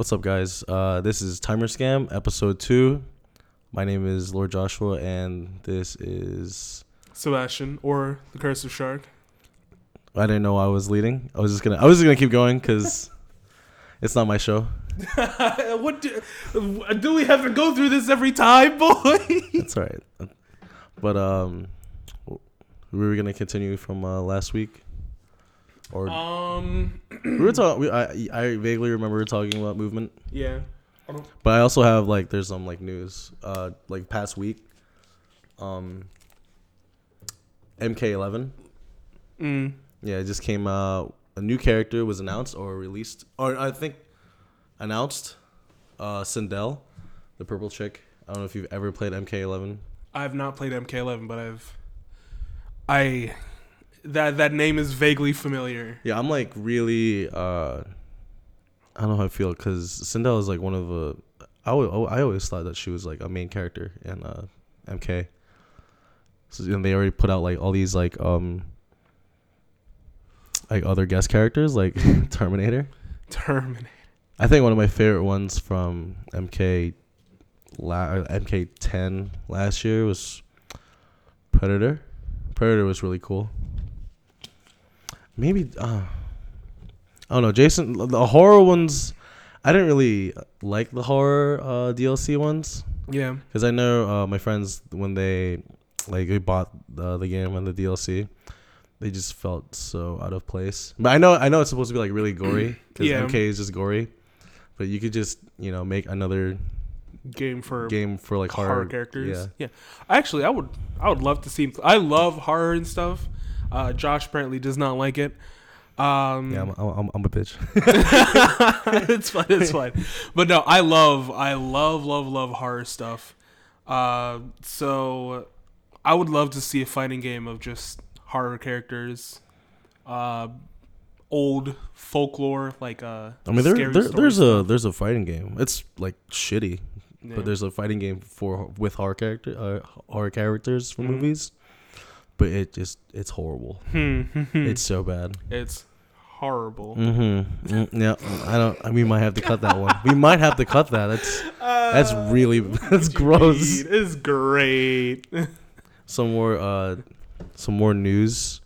What's up, guys? Uh, this is Timer Scam, episode two. My name is Lord Joshua, and this is. Sebastian or the Curse of Shark. I didn't know I was leading. I was just gonna. I was just gonna keep going because it's not my show. what do, do we have to go through this every time, boy? That's all right. But um, we were gonna continue from uh, last week, or um, we were talking. I I vaguely remember we were talking about movement. yeah. But I also have like there's some like news uh like past week. Um MK11. Mm. Yeah, it just came out a new character was announced or released or I think announced uh Sindel, the purple chick. I don't know if you've ever played MK11. I have not played MK11, but I've, I, that that name is vaguely familiar. Yeah, I'm like really uh I don't know how I feel cuz Sindel is like one of the I I always thought that she was like a main character in uh MK. So and they already put out like all these like um like other guest characters like Terminator. Terminator. I think one of my favorite ones from MK la- MK10 last year was Predator. Predator was really cool. Maybe uh I don't know, Jason the horror ones I didn't really like the horror uh DLC ones Yeah. cuz I know uh my friends when they like they bought the, the game and the DLC they just felt so out of place. But I know I know it's supposed to be like really gory cuz Yeah. MK is just gory. But you could just, you know, make another Game for game for like horror, horror, characters. Yeah. Yeah. Actually, I would I would love to see. I love horror and stuff. Uh, Josh apparently does not like it. Um, Yeah, I'm, I'm, I'm a bitch. it's fine. It's fine. But no, I love, I love, love, love horror stuff. Uh, so I would love to see a fighting game of just horror characters, uh, old folklore like uh. I mean, there, there there's a there's a fighting game. It's like shitty, Yeah. but there's a fighting game for with horror character uh, horror characters from Mhm. movies. But it just it's horrible. Hmm. It's so bad. it's horrible. Mm-hmm. Mm, yeah, I don't. I we might have to cut that one. We might have to cut that. That's that's really that's gross. It's great. Some more uh, some more news.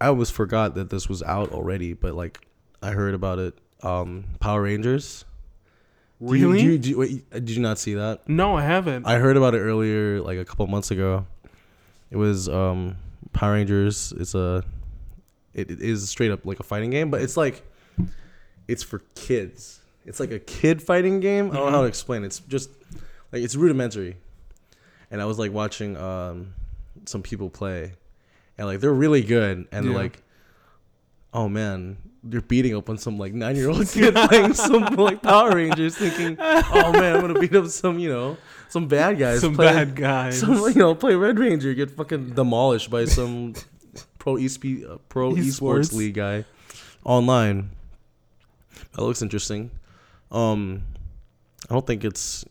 I almost forgot that this was out already, but like I heard about it. Um, Power Rangers. Really? Do you, you, wait, did you not see that? no, I haven't. I heard about it earlier, like a couple months ago. It was um, Power Rangers. It's a, it, it is straight up like a fighting game, but it's like, it's for kids. It's like a kid fighting game. I don't know how to explain. It's just like it's rudimentary. And I was like watching um, some people play, and like they're really good, and Yeah. like, oh man. They're beating up on some like nine year old kid playing some like Power Rangers, thinking, "Oh man, I'm gonna beat up some you know some bad guys, Some play- bad guys. some you know play Red Ranger, get fucking demolished by some pro esp uh, pro esports. Esports. league guy online. That looks interesting. Um, I don't think it's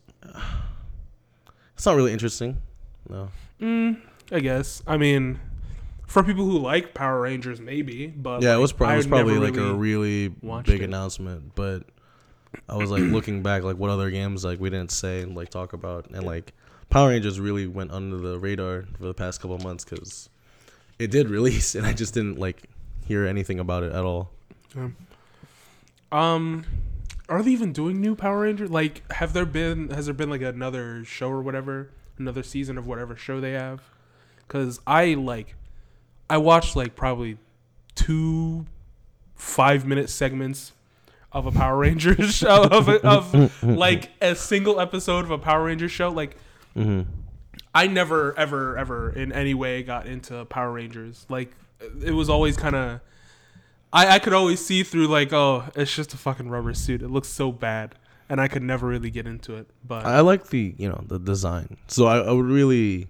it's not really interesting. No, Mm, I guess. I mean, for people who like Power Rangers, maybe. But yeah, it was, pro- it was probably like a really- really big it. announcement, but I was like looking back, like what other games like we didn't say and like talk about, and like Power Rangers really went under the radar for the past couple of months because it did release, and I just didn't like hear anything about it at all. Um, are they even doing new Power Rangers? Like, have there been? Has there been like another show or whatever, another season of whatever show they have? Because I like, I watched like probably two five minute segments of a Power Rangers show of of like a single episode of a Power Rangers show. Like, Mm-hmm. I never, ever, ever in any way got into Power Rangers. Like, it was always kind of. I, I could always see through, like, oh, it's just a fucking rubber suit. It looks so bad. And I could never really get into it. But. I like the you know the design, so I, I would really,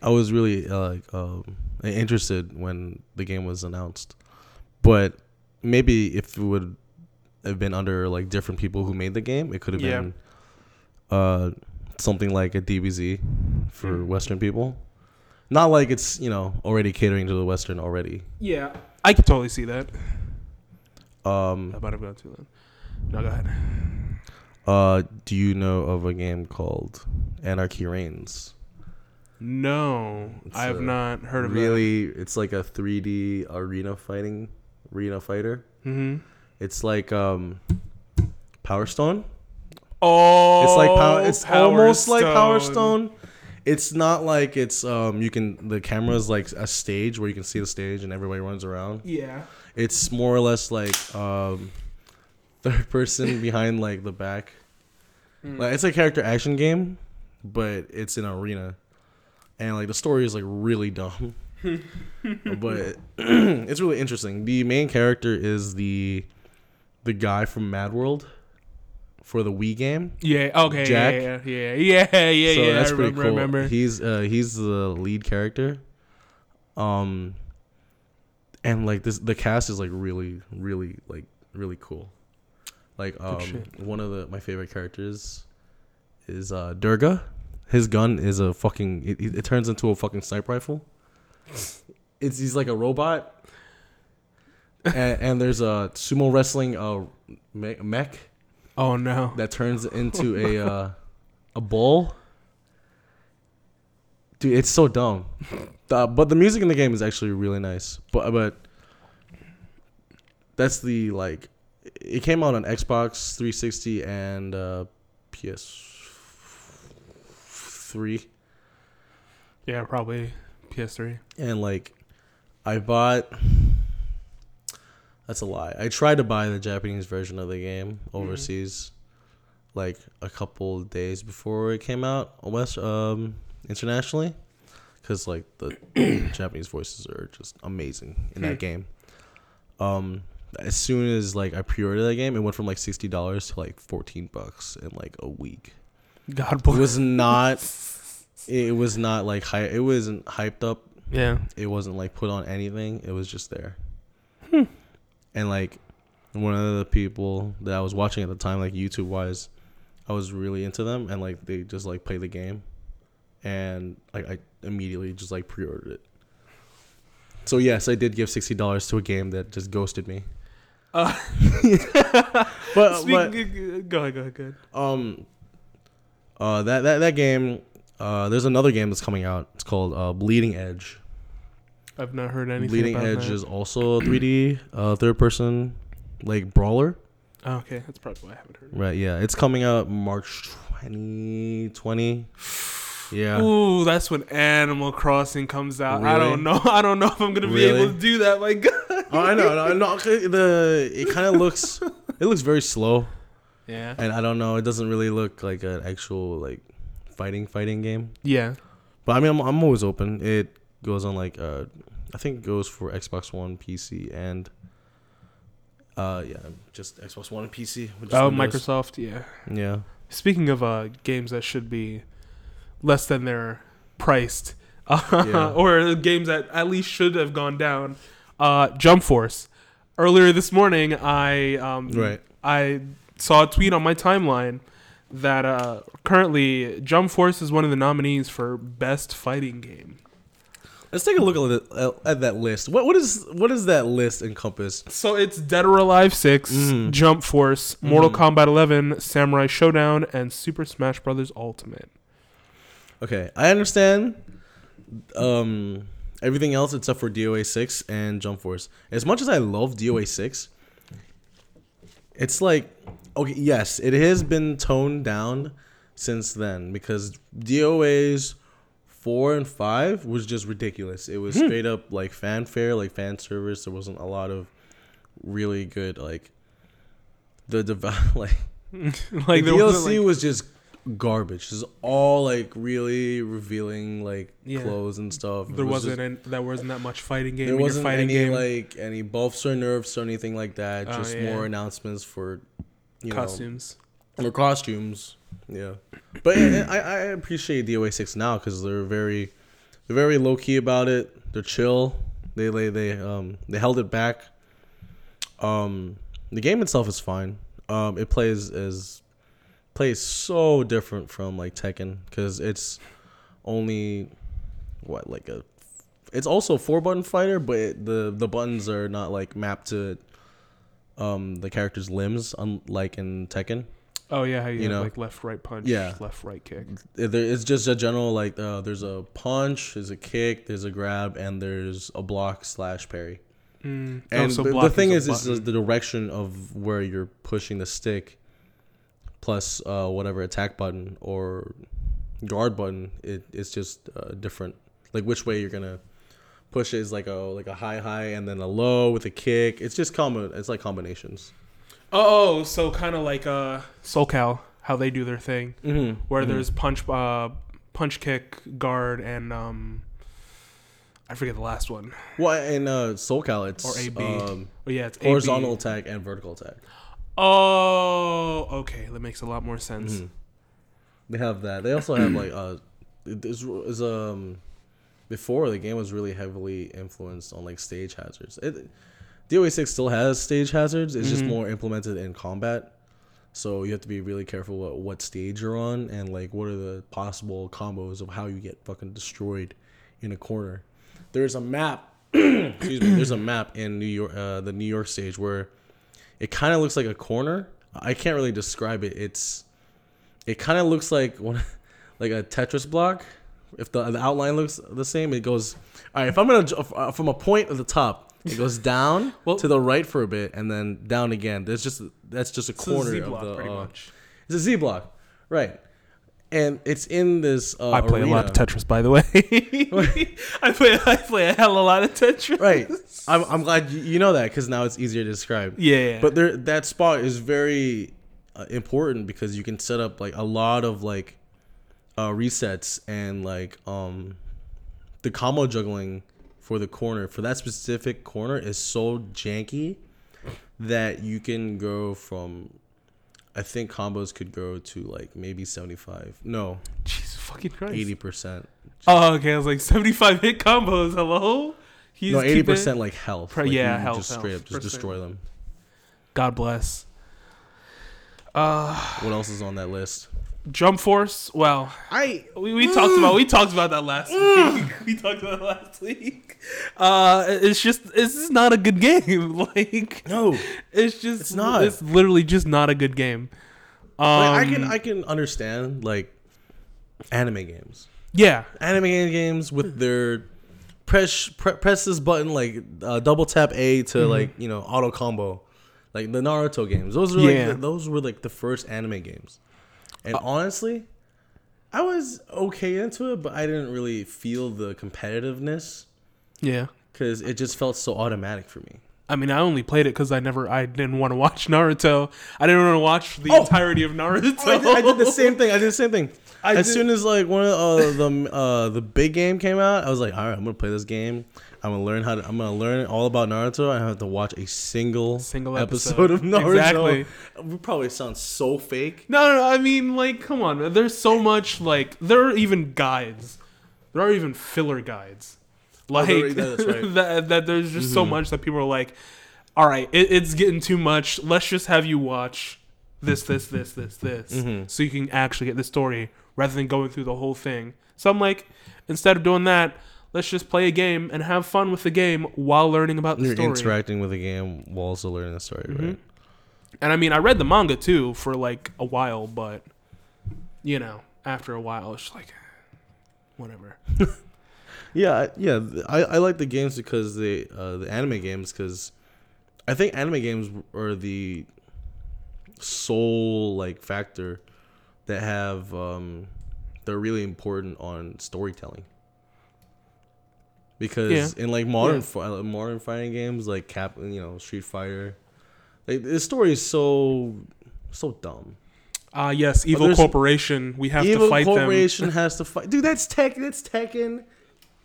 I was really uh, like um, interested when the game was announced, but maybe if it would have been under like different people who made the game, it could have Yeah. been uh, something like a DBZ for Mm. Western people. Not like it's you know already catering to the Western already. yeah. I could totally see that. Um, I might have gone too loud. No, go ahead. Uh, do you know of a game called Anarchy Reigns? No, It's, I have not heard of that. really, it's like a 3D arena fighting arena fighter. Mm-hmm. It's like um, Power Stone. Oh, It's like power. It's Power almost like Power Stone. Stone. It's not like it's um. You can the camera is like a stage where you can see the stage and everybody runs around. Yeah. It's more or less like um, third person behind like the back. Hmm. Like it's a character action game, but it's an arena, and like the story is like really dumb. but it's really interesting. The main character is the the guy from Mad World for the Wii game. Yeah. Okay. Jack? Yeah. Yeah. Yeah. Yeah. Yeah. so yeah, that's I pretty remember, cool. remember. He's uh he's the lead character. Um and like this the cast is like really really like really cool. Like um one of the my favorite characters is uh Durga. His gun is a fucking it, it turns into a fucking sniper rifle. It's he's like a robot. and, and there's a sumo wrestling uh me- mech oh no. that turns into a uh, a bull. Dude, it's so dumb. Uh, but the music in the game is actually really nice. But but that's the like it came out on Xbox 360 and uh, PS3 Yeah, probably PS3. and like I bought that's a lie. I tried to buy the Japanese version of the game overseas like a couple days before it came out west um internationally cuz like the Japanese voices are just amazing in that game. Um as soon as like I pre-ordered that game, it went from like sixty dollars to like fourteen bucks in like a week. God bless. It was not. It was not like hy- It wasn't hyped up Yeah. it wasn't like put on anything. It was just there. Hmm. And like one of the people that I was watching at the time, like YouTube wise, I was really into them and like they just like play the game and like I immediately just like pre ordered it. So yes, I did give sixty dollars to a game that just ghosted me. Uh, But, but go ahead. Go ahead. Go ahead. um uh that that, that game uh there's another game that's coming out. It's called uh Bleeding Edge. I've not heard anything. Bleeding Edge that. is also a 3D uh, third person like brawler. Oh, okay, that's probably why I haven't heard. Right, yeah. It's coming out March 2020. Yeah. Ooh, that's when Animal Crossing comes out. I don't know. I don't know if I'm gonna be able to do that. My God. Oh, I know. I know. The it kind of looks it looks very slow Yeah. and I don't know, it doesn't really look like an actual like fighting fighting game. Yeah. But I mean, I'm, I'm always open. It goes on like uh I think it goes for Xbox One, PC and uh yeah, just Xbox One and PC. Oh, Windows. Microsoft. Yeah. Yeah. Speaking of uh, games that should be less than they're priced, uh, Yeah. or games that at least should have gone down, uh, Jump Force. Earlier this morning, I um, Right. I saw a tweet on my timeline that uh, currently Jump Force is one of the nominees for best fighting game. Let's take a look at, the, at that list. What what is what does that list encompass? So it's Dead or Alive 6, Mhm. Jump Force, Mortal Mhm. Kombat 11, Samurai Showdown, and Super Smash Bros. Ultimate. Okay, I understand um everything else except for DOA six and Jump Force. As much as I love DOA six, it's like okay, yes, it has been toned down since then because DOA's four and five was just ridiculous. It was hmm. straight up like fanfare, like fan service. There wasn't a lot of really good like the dev- like like the DLC like- was just garbage. It's all like really revealing like Yeah. clothes and stuff. There was wasn't just- any, there wasn't that much fighting game. there wasn't fighting any game. like any buffs or nerfs or anything like that. Oh, just yeah. more announcements for you costumes. know or costumes. Yeah, but I, I I appreciate DOA six now because they're very they're very low key about it. They're chill. They they they um they held it back. Um, the game itself is fine. Um, it plays as plays so different from like Tekken because it's only what like a it's also a four button fighter, but it, the the buttons are not like mapped to um the character's limbs, unlike in Tekken. Oh yeah, how you, You know? like left, right punch, Yeah. left, right kick. It's just a general like uh, there's a punch, there's a kick, there's a grab, and there's a block slash parry. Mm. And oh, so the, the thing is, is the, the direction of where you're pushing the stick, plus uh, whatever attack button or guard button. It, it's just uh, different. Like which way you're gonna push it is like a like a high high and then a low with a kick. It's just combo. It's like combinations. Oh, so kind of like uh SoulCal, how they do their thing, Mm-hmm. where there's punch, uh, punch, kick, guard, and um, I forget the last one. well in uh, Soul Cal it's Or AB. um, Oh yeah, it's AB. horizontal attack and vertical attack. Oh, okay, that makes a lot more sense. Mhm. They have that. They also have like uh, it is is um before the game was really heavily influenced on like stage hazards. It DOA six still has stage hazards. It's just Mhm. more implemented in combat. So you have to be really careful what what stage you're on and like what are the possible combos of how you get fucking destroyed in a corner. There's a map. excuse me. There's a map in New York, uh, the New York stage where it kind of looks like a corner. I can't really describe it. It's it kind of looks like one like a Tetris block. If the, the outline looks the same, it goes. All right, if I'm gonna uh, from a point at the top, it goes down Well- to the right for a bit and then down again. There's just that's just a It's a corner Z of the. pretty uh, much. It's a Z block, right? And it's in this. Uh, I play a lot of. Tetris, by the way. I play I play a hell of a lot of Tetris. Right. I'm, I'm glad you, you know that because now it's easier to describe. Yeah. But there, that spot is very uh, important because you can set up like a lot of like uh, resets and like um the combo juggling for the corner for that specific corner is so janky that you can go from I think combos could go to like maybe 75 no Jesus fucking Christ. 80% Oh, okay. I was like 75 hit combos. Hello? He's no 80% like health Pro- like yeah, health, just straight health, up just destroy them God bless. Uh, what else is on that list Jump Force. Well, I we, we talked about we talked about that last week. We talked about it last week. Uh, it's just it's just not a good game. Like no it's just It's not. It's literally just not a good game. Um, Like, I can I can understand like anime games, yeah. anime games with their press pre- press this button like uh, double tap A to Mm-hmm. like you know auto combo, like the Naruto games. Those were like Yeah. the, those were like the first anime games, and honestly, I was okay into it, but I didn't really feel the competitiveness Yeah. because it just felt so automatic for me. I mean, I only played it because I never, I didn't want to watch Naruto. I didn't want to watch the Oh! entirety of Naruto. I, did, I did the same thing. I did the same thing. I as did- soon as like one of uh, the uh, the big game came out, I was like, all right, I'm gonna play this game. I'm gonna learn how to. I'm gonna learn all about Naruto. I have to watch a single Single episode, episode. of Naruto. Exactly. We probably sound so fake. No, no, no, I mean, like, come on. man. There's so much, like, there are even guides. There are even filler guides. Like, there- that's right. that, that there's just so much that people are like, all right, it, it's getting too much. Let's just have you watch this, this, this, this, this, Mhm. so you can actually get the story rather than going through the whole thing. So I'm like, instead of doing that, let's just play a game and have fun with the game while learning about the You're story. interacting with the game while also learning the story, Mhm. right? And I mean, I read the manga too for like a while, but you know, after a while, it's like whatever. Yeah, yeah. I, I like the games because they uh, the anime games because I think anime games are the sole like factor that have um they're really important on storytelling. Because in like modern Yeah. uh, modern fighting games like Cap, you know, Street Fighter, like the story is so so dumb. Ah, yes, Evil Corporation. We have to fight Evil Corporation has to fight. Dude, that's Tech. That's Tekken.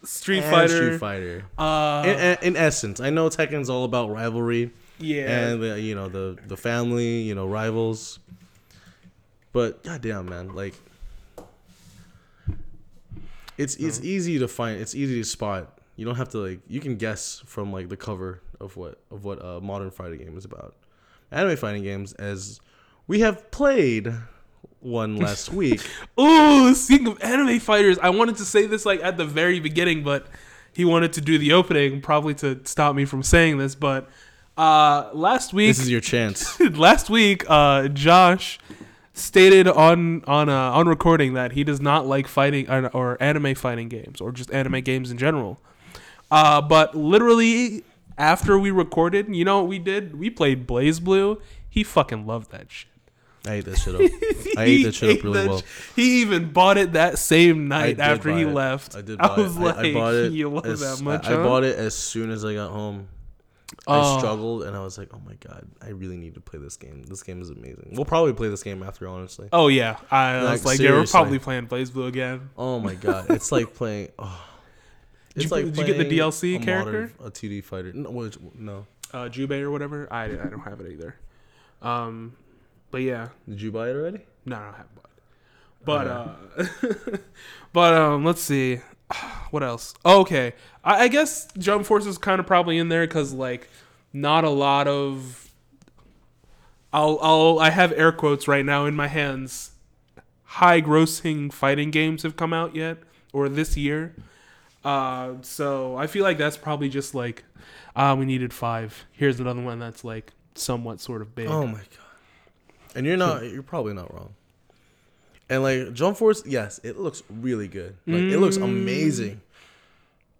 Street Fighter. Street Fighter. Uh, in, in, essence, I know Tekken's all about rivalry yeah. and the, you know the the family, you know rivals. But goddamn, man, like it's it's easy to find. It's easy to spot. You don't have to like. You can guess from like the cover of what of what a modern fighting game is about. Anime fighting games, as we have played one last week. Ooh, speaking of anime fighters, I wanted to say this like at the very beginning, but he wanted to do the opening, probably to stop me from saying this. But Uh, last week, This is your chance. last week, uh, Josh stated on on uh, on recording that he does not like fighting uh, or anime fighting games or just anime games in general. Uh, but literally after we recorded, you know what we did? We played BlazBlue. He fucking loved that shit. I ate that shit up. I ate that shit up really well. sh- He even bought it that same night after he it. left. I did. I was it. like, I, I bought it. you love as- that much? I, I bought it as soon as I got home. Oh. I struggled and I was like, "Oh my god, I really need to play this game. This game is amazing." We'll probably play this game after, honestly. Oh yeah, I Like, was like, yeah, we're probably playing BlazBlue again. Oh my god, it's like playing. Oh, Did it's you- like did you get the DLC a modern- character? a 2D fighter. No, which, no. Uh, Jubei or whatever. I, I don't have it either. Um, but yeah, Did you buy it already? no, I don't have it. But uh, but um, let's see, what else? Oh, okay, I, I guess Jump Force is kind of probably in there because like not a lot of. I'll I'll I have air quotes right now in my hands. High grossing fighting games have come out yet or this year. Uh, so I feel like that's probably just like, ah, we needed five. Here's another one that's like somewhat sort of big. Oh my god. And you're not. You're probably not wrong. And like Jump Force, yes, it looks really good. Like it looks amazing.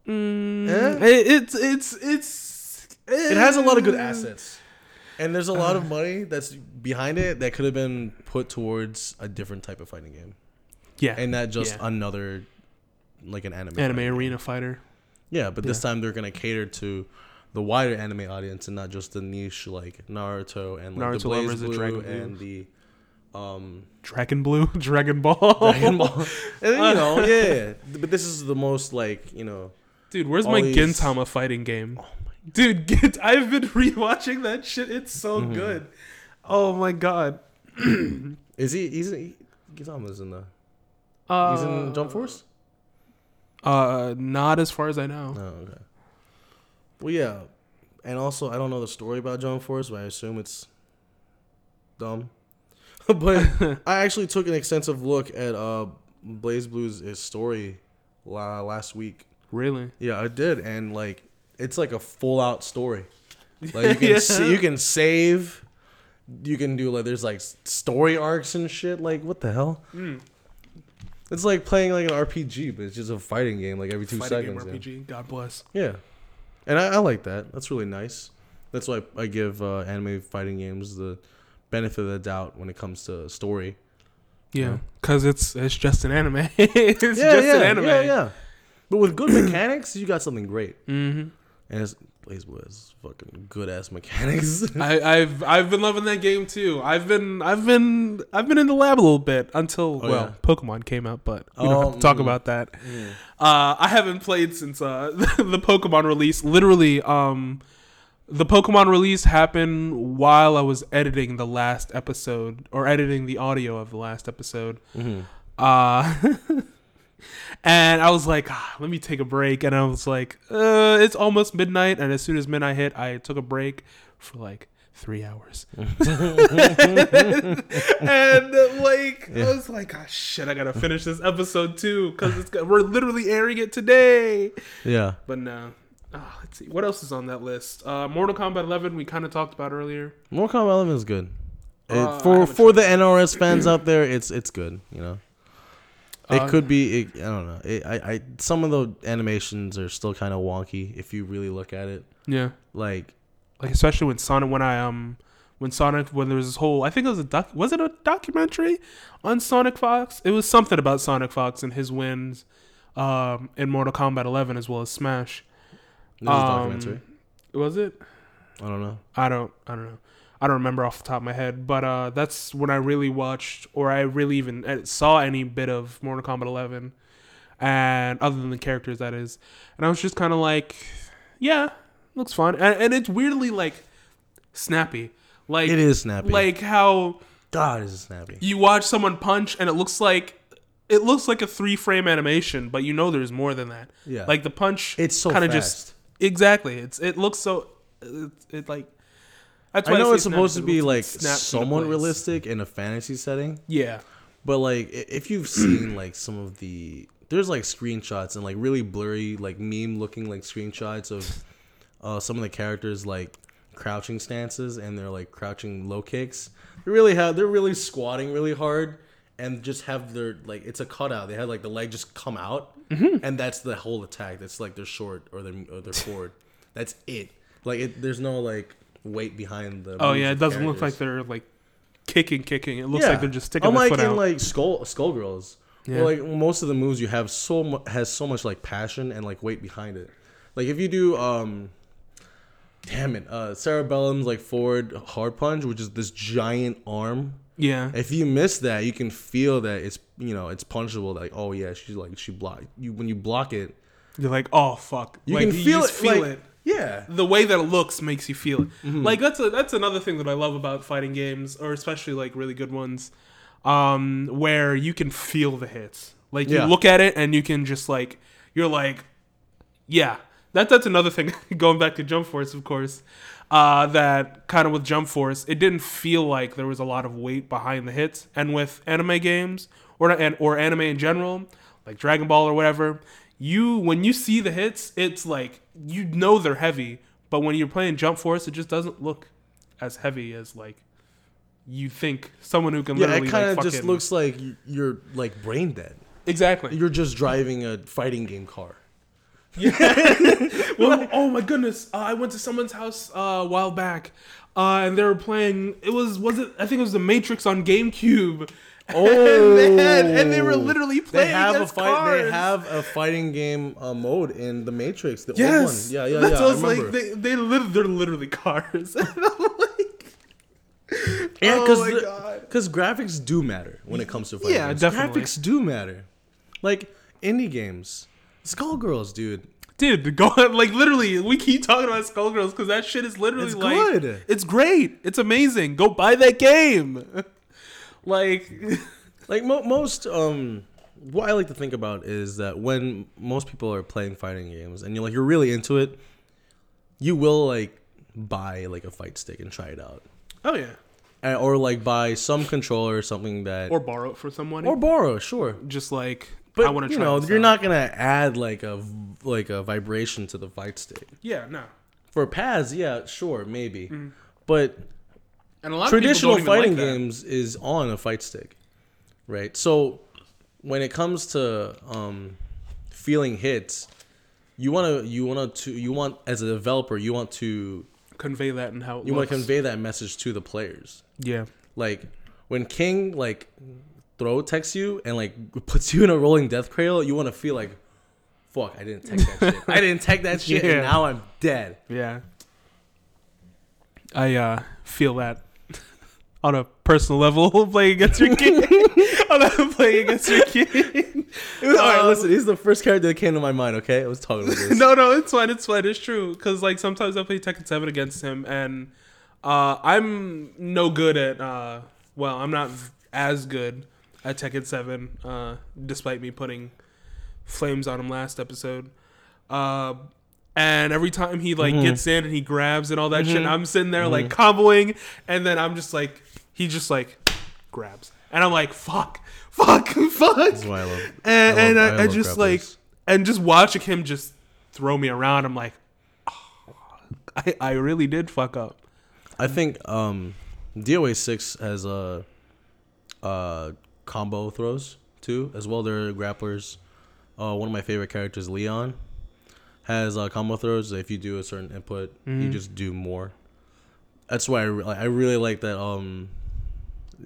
Mm, Eh? it- it's it's it's It has a lot of good assets. And there's a lot of money that's behind it that could have been put towards a different type of fighting game. Yeah, And not just Yeah. another like an anime. anime game. arena fighter. Yeah, but this time they're gonna cater to the wider anime audience and not just the niche like Naruto and like Naruto the BlazBlue Dragon Blue. and the um Dragon Blue, Dragon Ball. Dragon Ball. and you know, yeah. But this is the most like you know. Dude, where's my these- Gintama fighting game? Oh Dude, Gint- I've been rewatching that shit. It's so Mm-hmm. good. Oh my god. Is he? He's in, Gintama's in the. Uh, He's in Jump Force. Uh, not as far as I know. Oh, okay. Well, yeah, and also I don't know the story about Jump Force, but I assume it's dumb. but I actually took an extensive look at uh BlazBlue's his story la- last week. Really? Yeah, I did, and like it's like a full out story. Like you can Yeah. sa- you can save, you can do like there's like story arcs and shit. Like what the hell? Mm. It's like playing like an RPG, but it's just a fighting game like every two Fighting seconds. game yeah. RPG. God bless. Yeah, and I, I like that. That's really nice. That's why I give uh, anime fighting games the benefit of the doubt when it comes to story. Yeah, Yeah. because it's it's just an anime. it's yeah, just yeah, an anime. yeah, yeah. But with good mechanics, you got something great. Mm-hmm. And it's BlazBlue has fucking good ass mechanics. I, I've I've been loving that game too. I've been I've been I've been in the lab a little bit until Oh, well yeah. Pokemon came out, but we don't Oh, have to talk mm. about that. Uh, I haven't played since uh, the Pokemon release. Literally, um, the Pokemon release happened while I was editing the last episode or editing the audio of the last episode. Mhm. Uh, and I was like, ah, let me take a break. And I was like, uh, it's almost midnight. And as soon as midnight hit, I took a break for like three hours. and uh, like, I was like, oh shit, I gotta finish this episode too because it's got, we're literally airing it today. Yeah. But no. Ah, let's see what else is on that list. Uh, Mortal Kombat 11 we kind of talked about earlier. Mortal Kombat 11 is good. It- Uh, for for the NRS fans out there, it's it's good. You know, it Uh, could be. It, I don't know. It, I I some of the animations are still kind of wonky if you really look at it. Yeah. Like like especially when Sonic when I um when Sonic when there was this whole I think it was a doc was it a documentary on SonicFox? It was something about SonicFox and his wins um in Mortal Kombat 11 as well as Smash. there's a Um, documentary. Was it? I don't know. I don't I don't know. I don't remember off the top of my head, but uh that's when I really watched or I really even uh, saw any bit of Mortal Kombat 11 and other than the characters that is. And I was just kind of like yeah, looks fun. And, and it's weirdly like snappy. Like It is snappy. like how God, is it snappy? you watch someone punch and it looks like it looks like a three frame animation, but you know there's more than that. Yeah. Like the punch It's so kinda fast. just exactly. It's it looks so it, it like that's I know say it's supposed to be like somewhat realistic in a fantasy setting, Yeah. but like if you've seen like some of the there's like screenshots and like really blurry like meme looking like screenshots of uh, some of the characters like crouching stances and they're like crouching low kicks. They really have they're really squatting really hard and just have their like it's a cutout. They had like the leg just come out Mm-hmm. and that's the whole attack. That's like their short or their or their forward. That's it. Like it, there's no like weight behind the. Oh yeah, it doesn't look like they're like kicking, kicking. It looks like they're just sticking Unlike their foot in out. like Skull Skullgirls, Yeah. like most of the moves you have so mu- has so much like passion and like weight behind it. Like if you do um, damn it, uh, Cerebella's like forward hard punch, which is this giant arm. yeah, If you miss that, you can feel that it's you know it's punchable. Like oh yeah, she's like she block you when you block it. you're like, oh fuck. You like, can feel just it. Feel like, it. Yeah. The way that it looks makes you feel it. Mm-hmm. Like that's a, that's another thing that I love about fighting games, or especially like really good ones, um, where you can feel the hits. Like you Yeah. look at it and you can just like you're like, yeah. That that's another thing. Going back to Jump Force, of course, uh, that kind of with Jump Force, it didn't feel like there was a lot of weight behind the hits. And with anime games or and or anime in general, like Dragon Ball or whatever, you when you see the hits, it's like you know they're heavy. But when you're playing Jump Force, it just doesn't look as heavy as like you think someone who can Yeah, literally it kind of like, just fucking- looks like you're like brain dead. exactly. You're just driving a fighting game car. Yeah. well, oh my goodness! Uh, I went to someone's house uh, a while back, uh, and they were playing. It was was it? I think it was the Matrix on GameCube. Oh, and, they had- and they were literally playing. They have a fight. cars. They have a fighting game uh, mode in the Matrix. The yes, old one. Yeah, yeah, That's yeah. I like. remember. They they they're literally cars. like, yeah, oh because my God. because graphics do matter when it comes to fighting Yeah, games. definitely. Graphics do matter. Like indie games, Skullgirls, dude. Dude, go like literally, we keep talking about Skullgirls because that shit is literally It's like good. It's great. It's amazing. Go buy that game. like, Like mo- most, um, what I like to think about is that when most people are playing fighting games and you're like you're really into it, you will like buy like a fight stick and try it out, oh yeah, and, or like buy some controller or something that or borrow it for someone, or borrow, sure. just like But I want to you try. know, you're out. not gonna add like a like a vibration to the fight stick. Yeah, no. For pads, yeah, sure, maybe, Mm. but And a lot traditional fighting like games is on a fight stick, right? So when it comes to um, feeling hits, you want to you want to you want as a developer you want to convey that and how you want to convey that message to the players. Yeah, Like when King like throw texts you and like puts you in a rolling death cradle, you want to feel like, fuck, I didn't tech that shit. I didn't tech that shit, Yeah. and now I'm dead. yeah. I uh, feel that on a personal level playing against your king. on a playing against your king. All right, Um, listen, he's the first character that came to my mind. Okay, I was talking about this. no, no, it's fine. It's fine. It's true. Because like sometimes I play Tekken Seven against him, and uh, I'm no good at. Uh, well, I'm not as good at Tekken Seven, uh, despite me putting flames on him last episode. And every time he like Mhm. gets in and he grabs and all that shit, Mhm. I'm sitting there like comboing, and then I'm just like, he just like grabs, and I'm like, fuck, fuck, fuck That's why I love. and, I and love- I, I I love just grapplers. like and just watching him just throw me around i'm like oh, I, I really did fuck up I think um, DOA six has a uh, uh, combo throws too as well. They're grapplers. Uh, one of my favorite characters, Leon, has uh, combo throws. If you do a certain input, you Mhm. just do more. That's why I, re- I really like that. Um,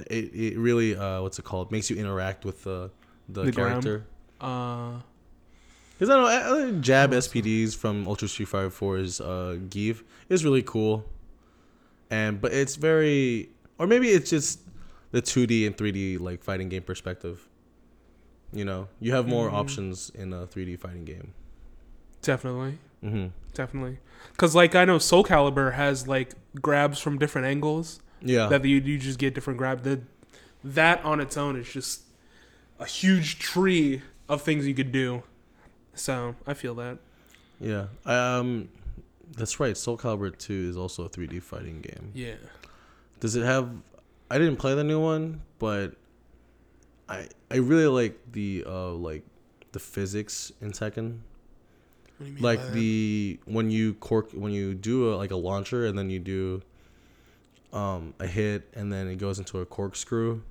it, it really uh, what's it called? Makes you interact with the the, The character. uh Because I don't know, I- I- jab SPDs from Ultra Street Fighter 4's uh, Gief is really cool, and but it's very, or maybe it's just the 2D and 3D like fighting game perspective. You know, you have more Mhm. options in a 3D fighting game. Definitely hmm definitely because like i know soul calibur has like grabs from different angles Yeah, that you, you just get different grab the that on its own is just a huge tree of things you could do so i feel that yeah. Um, that's right. Soul Calibur 2 is also a 3D fighting game. yeah Does it have? I didn't play the new one, but I I really like the uh like the physics in Tekken. What do you mean by like that? the when you cork when you do a, like a launcher and then you do um a hit and then it goes into a corkscrew.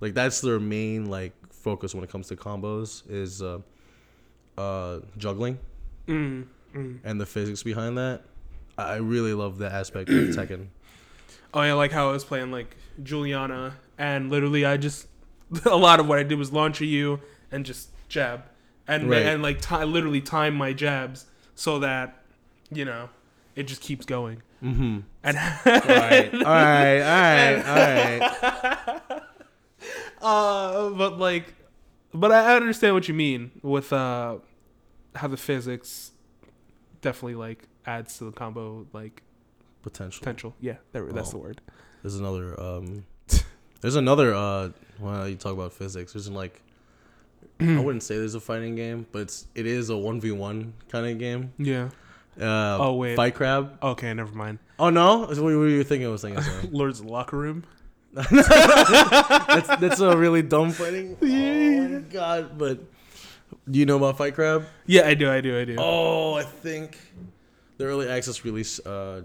Like that's their main like focus when it comes to combos is uh uh juggling Mm, mm. and the physics behind that. I I really love that aspect of tekken. Oh yeah, like how I was playing like Juliana, and literally I just a lot of what I did was launch a U and just jab, and Right. and like ti literally time my jabs so that you know it just keeps going. mm-hmm And all right all right all right all right uh, but like, but I understand what you mean with uh how the physics definitely like adds to the combo like potential potential. Yeah, that's Oh. the word. There's another um there's another uh when you talk about physics, there's like I wouldn't say there's a fighting game, but it's it is a one v one kind of game. Yeah. Uh, Oh, wait. Fight Crab. Okay, never mind. Oh no, what were you thinking? I was thinking. Lords Locker Room. that's that's a really dumb fighting. Oh my god! But do you know about Fight Crab? Yeah, I do. I do. I do. Oh, I think the early access release uh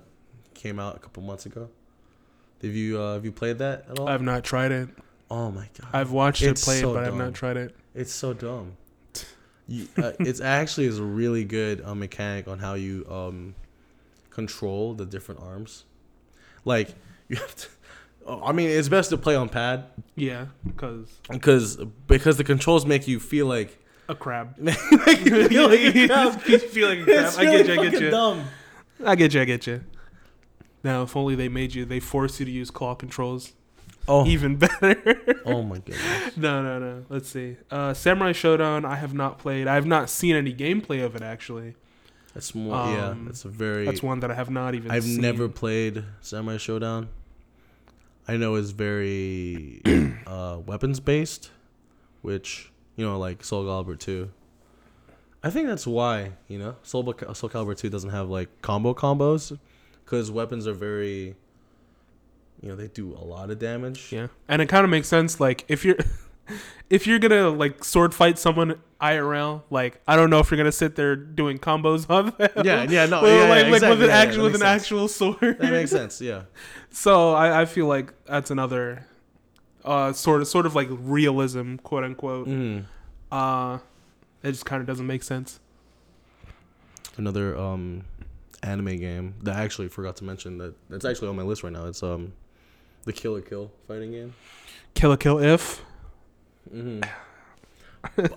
came out a couple months ago. Have you uh, have you played that at all? I've not tried it. oh my god! I've watched It's it played, so but I've not tried it. It's so dumb. You, uh, it's actually is a really good uh, mechanic on how you um, control the different arms. Like you have to. oh, I mean, it's best to play on pad Yeah, because because because the controls make you feel like a crab. make you feel like a crab. You feel like a crab. It's I really get you. I get you. Dumb. I get you. I get you. Now, if only they made you, they forced you to use claw controls. Oh, Even better. oh my goodness. no, no, no. Let's see. Uh, Samurai Showdown. I have not played. I have not seen any gameplay of it actually. That's more. yeah, Um, that's a very. That's one that I have not even. Seen. I've seen. never played Samurai Showdown. I know it's very uh, weapons based, which you know, like Soul Calibur two. I think that's why you know Soul, Soul Calibur two doesn't have like combo combos, because weapons are very, you know, they do a lot of damage. Yeah, and it kind of makes sense. Like if you're, if you're gonna like sword fight someone IRL, like I don't know if you're gonna sit there doing combos on them. yeah, yeah, no, Well, yeah, like, yeah, like exactly, with an yeah, yeah, actual with an sense. actual sword. That makes sense. Yeah. so I, I feel like that's another, uh, sort of sort of like realism, quote unquote. Mm. Uh, it just kind of doesn't make sense. another um anime game that I actually forgot to mention that that's actually on my list right now. It's um the Kill la Kill fighting game. Kill la Kill IF. Mm-hmm.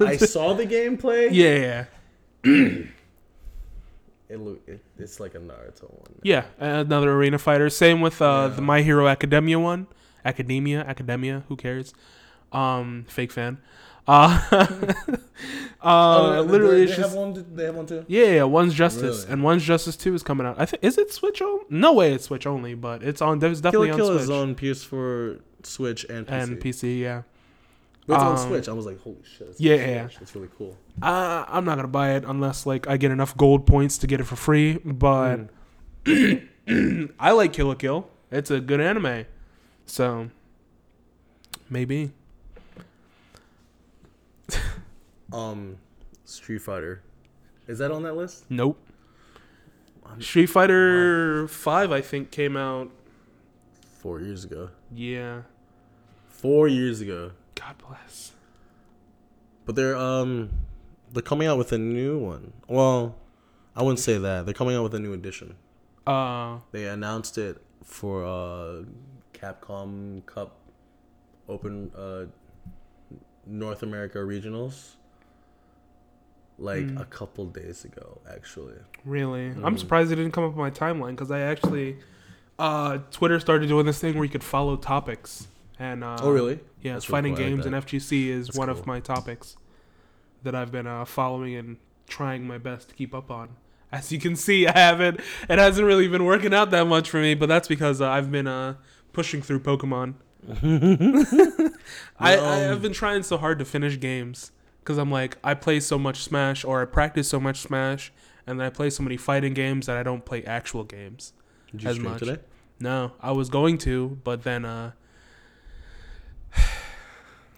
I saw the gameplay. Yeah, yeah, It look it, it's like a Naruto one. yeah. Another arena fighter. Same with uh, Yeah. the My Hero Academia one. Academia, Academia. Who cares? Um, fake fan. Uh, uh, literally, it's just one. They have one too. yeah, yeah. One's Justice Really? and One's Justice Two is coming out. I think is it Switch only? No way, it's Switch only, but it's on. Kill definitely a Kill on is Switch on PS4, Switch, and PC. and PC. Yeah. But it's on um, Switch. I was like, holy shit! It's yeah, yeah. It's really cool. Uh, I'm not gonna buy it unless like I get enough gold points to get it for free. But Mm. I like Kill la Kill. It's a good anime, so maybe. Um, Street Fighter, is that on that list? Nope. I'm- Street Fighter Five, I think, came out. Four years ago. Yeah. Four years ago. God bless. But they're um they're coming out with a new one. Well, I wouldn't say that. They're coming out with a new edition. Uh, They announced it for uh Capcom Cup Open uh North America Regionals like Mm. a couple days ago actually. really, I'm Mm. surprised it didn't come up on my timeline because I actually, uh, Twitter started doing this thing where you could follow topics and. Uh, oh really? Yeah, That's really fighting cool. I like games and. FGC is That's one cool. of my topics that I've been uh, following and trying my best to keep up on. As you can see, I haven't. It hasn't really been working out that much for me, but that's because uh, I've been uh, pushing through Pokemon. I, I have been trying so hard to finish games because I'm like I play so much Smash or I practice so much Smash, and then I play so many fighting games that I don't play actual games. Did you as stream much. today? No, I was going to, but then uh,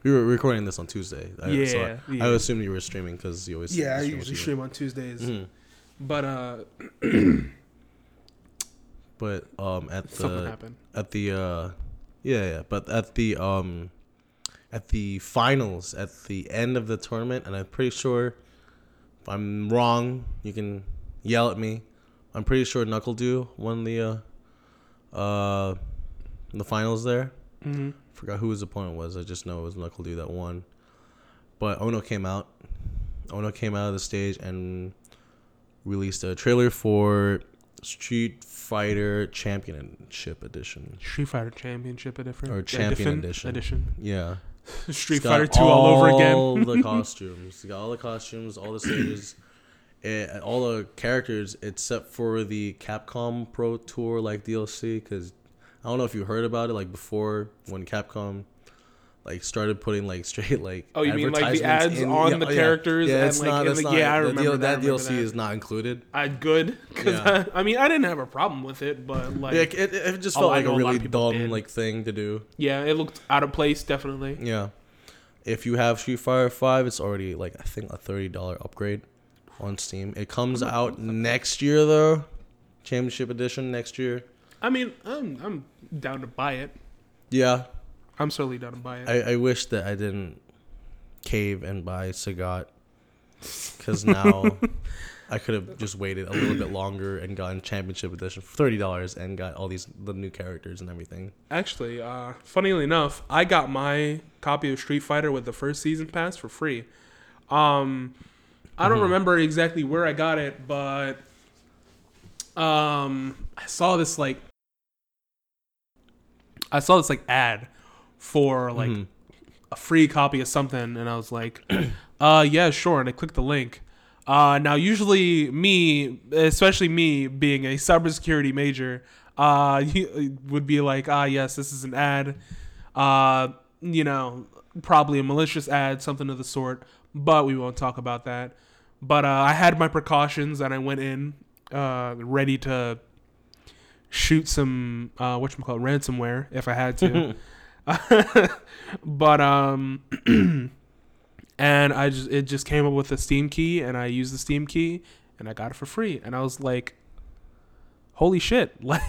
We were recording this on Tuesday. I, so yeah, I, yeah. I assumed you were streaming because you always Yeah, I stream on usually stream on Tuesdays. Mhm. But uh, But um, at something the happened. at the uh, yeah, yeah, but at the um, at the finals, at the end of the tournament, and I'm pretty sure, if I'm wrong, you can yell at me. I'm pretty sure NuckleDu won the uh, uh, the finals there. hmm Forgot who his opponent was. I just know it was NuckleDu that won. But Ono came out. Ono came out of the stage and released a trailer for Street Fighter Championship Edition. Street Fighter Championship edition Or Champion Edition. Edition. Yeah. Street Fighter Two all over again. All the costumes. It's got all the costumes, all the stages, eh, all the characters, except for the Capcom Pro Tour like DLC. Because I don't know if you heard about it. Like before, when Capcom like started putting like straight like Oh, you mean, like, the ads on the characters Yeah, and, it's like, not. in It's the- not. yeah, I remember deal- that, I that remember DLC that. is not included. I good because Yeah. I, I mean I didn't have a problem with it, but like Yeah, it, it, just Oh, felt I like a a really people dumb did. like thing to do. yeah, it looked out of place definitely. Yeah. If you have Street Fighter 5, it's already like I think a $30 upgrade on Steam. It comes out next year though. Championship edition next year. I mean I'm I'm down to buy it. Yeah. I'm certainly down to buy it. I, I wish that I didn't cave and buy Sagat cuz now I could have just waited a little bit longer and gotten championship edition for $30 and got all these the new characters and everything. Actually, uh, funnily enough, I got my copy of Street Fighter with the first season pass for free. Um, I don't Mhm. remember exactly where I got it, but um, I saw this like I saw this like ad for like Mhm. a free copy of something, and I was like, uh, yeah, sure. And I clicked the link. Uh, now, usually me, especially me being a cybersecurity major, uh, would be like, ah, yes, this is an ad. Uh, you know, probably a malicious ad, something of the sort. But we won't talk about that. But uh, I had my precautions, and I went in uh, ready to shoot some uh, what call ransomware if I had to. but um and I just it just came up with a Steam key and I used the Steam key and I got it for free and I was like holy shit like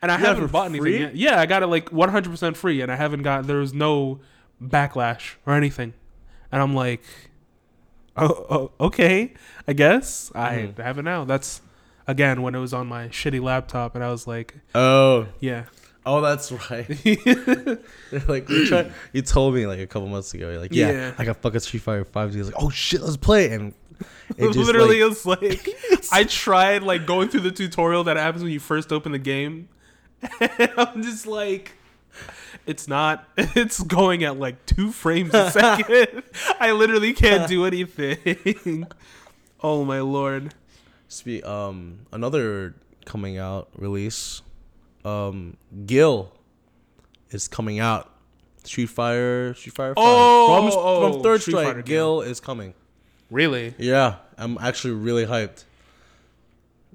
and I it haven't bought anything yet. Yeah, I got it like 100% free and I haven't got there was no backlash or anything. And I'm like oh, oh okay, I guess Mhm. I have it now. That's again when it was on my shitty laptop and I was like Oh. yeah. Oh, that's right. like we tried, you told me like a couple months ago. You're like, yeah, Yeah. I got fucking Street Fighter Five. He's like, oh shit, let's play it. And it just, literally like, it's like I tried like going through the tutorial that happens when you first open the game. And I'm just like it's not it's going at like two frames a second. I literally can't do anything. oh my lord. Spe- um, another coming out release, um, Gil is coming out. Street Fighter, Street Fighter Oh, from oh, from Third Street Strike. Fighter Gil is coming. Really? Yeah, I'm actually really hyped.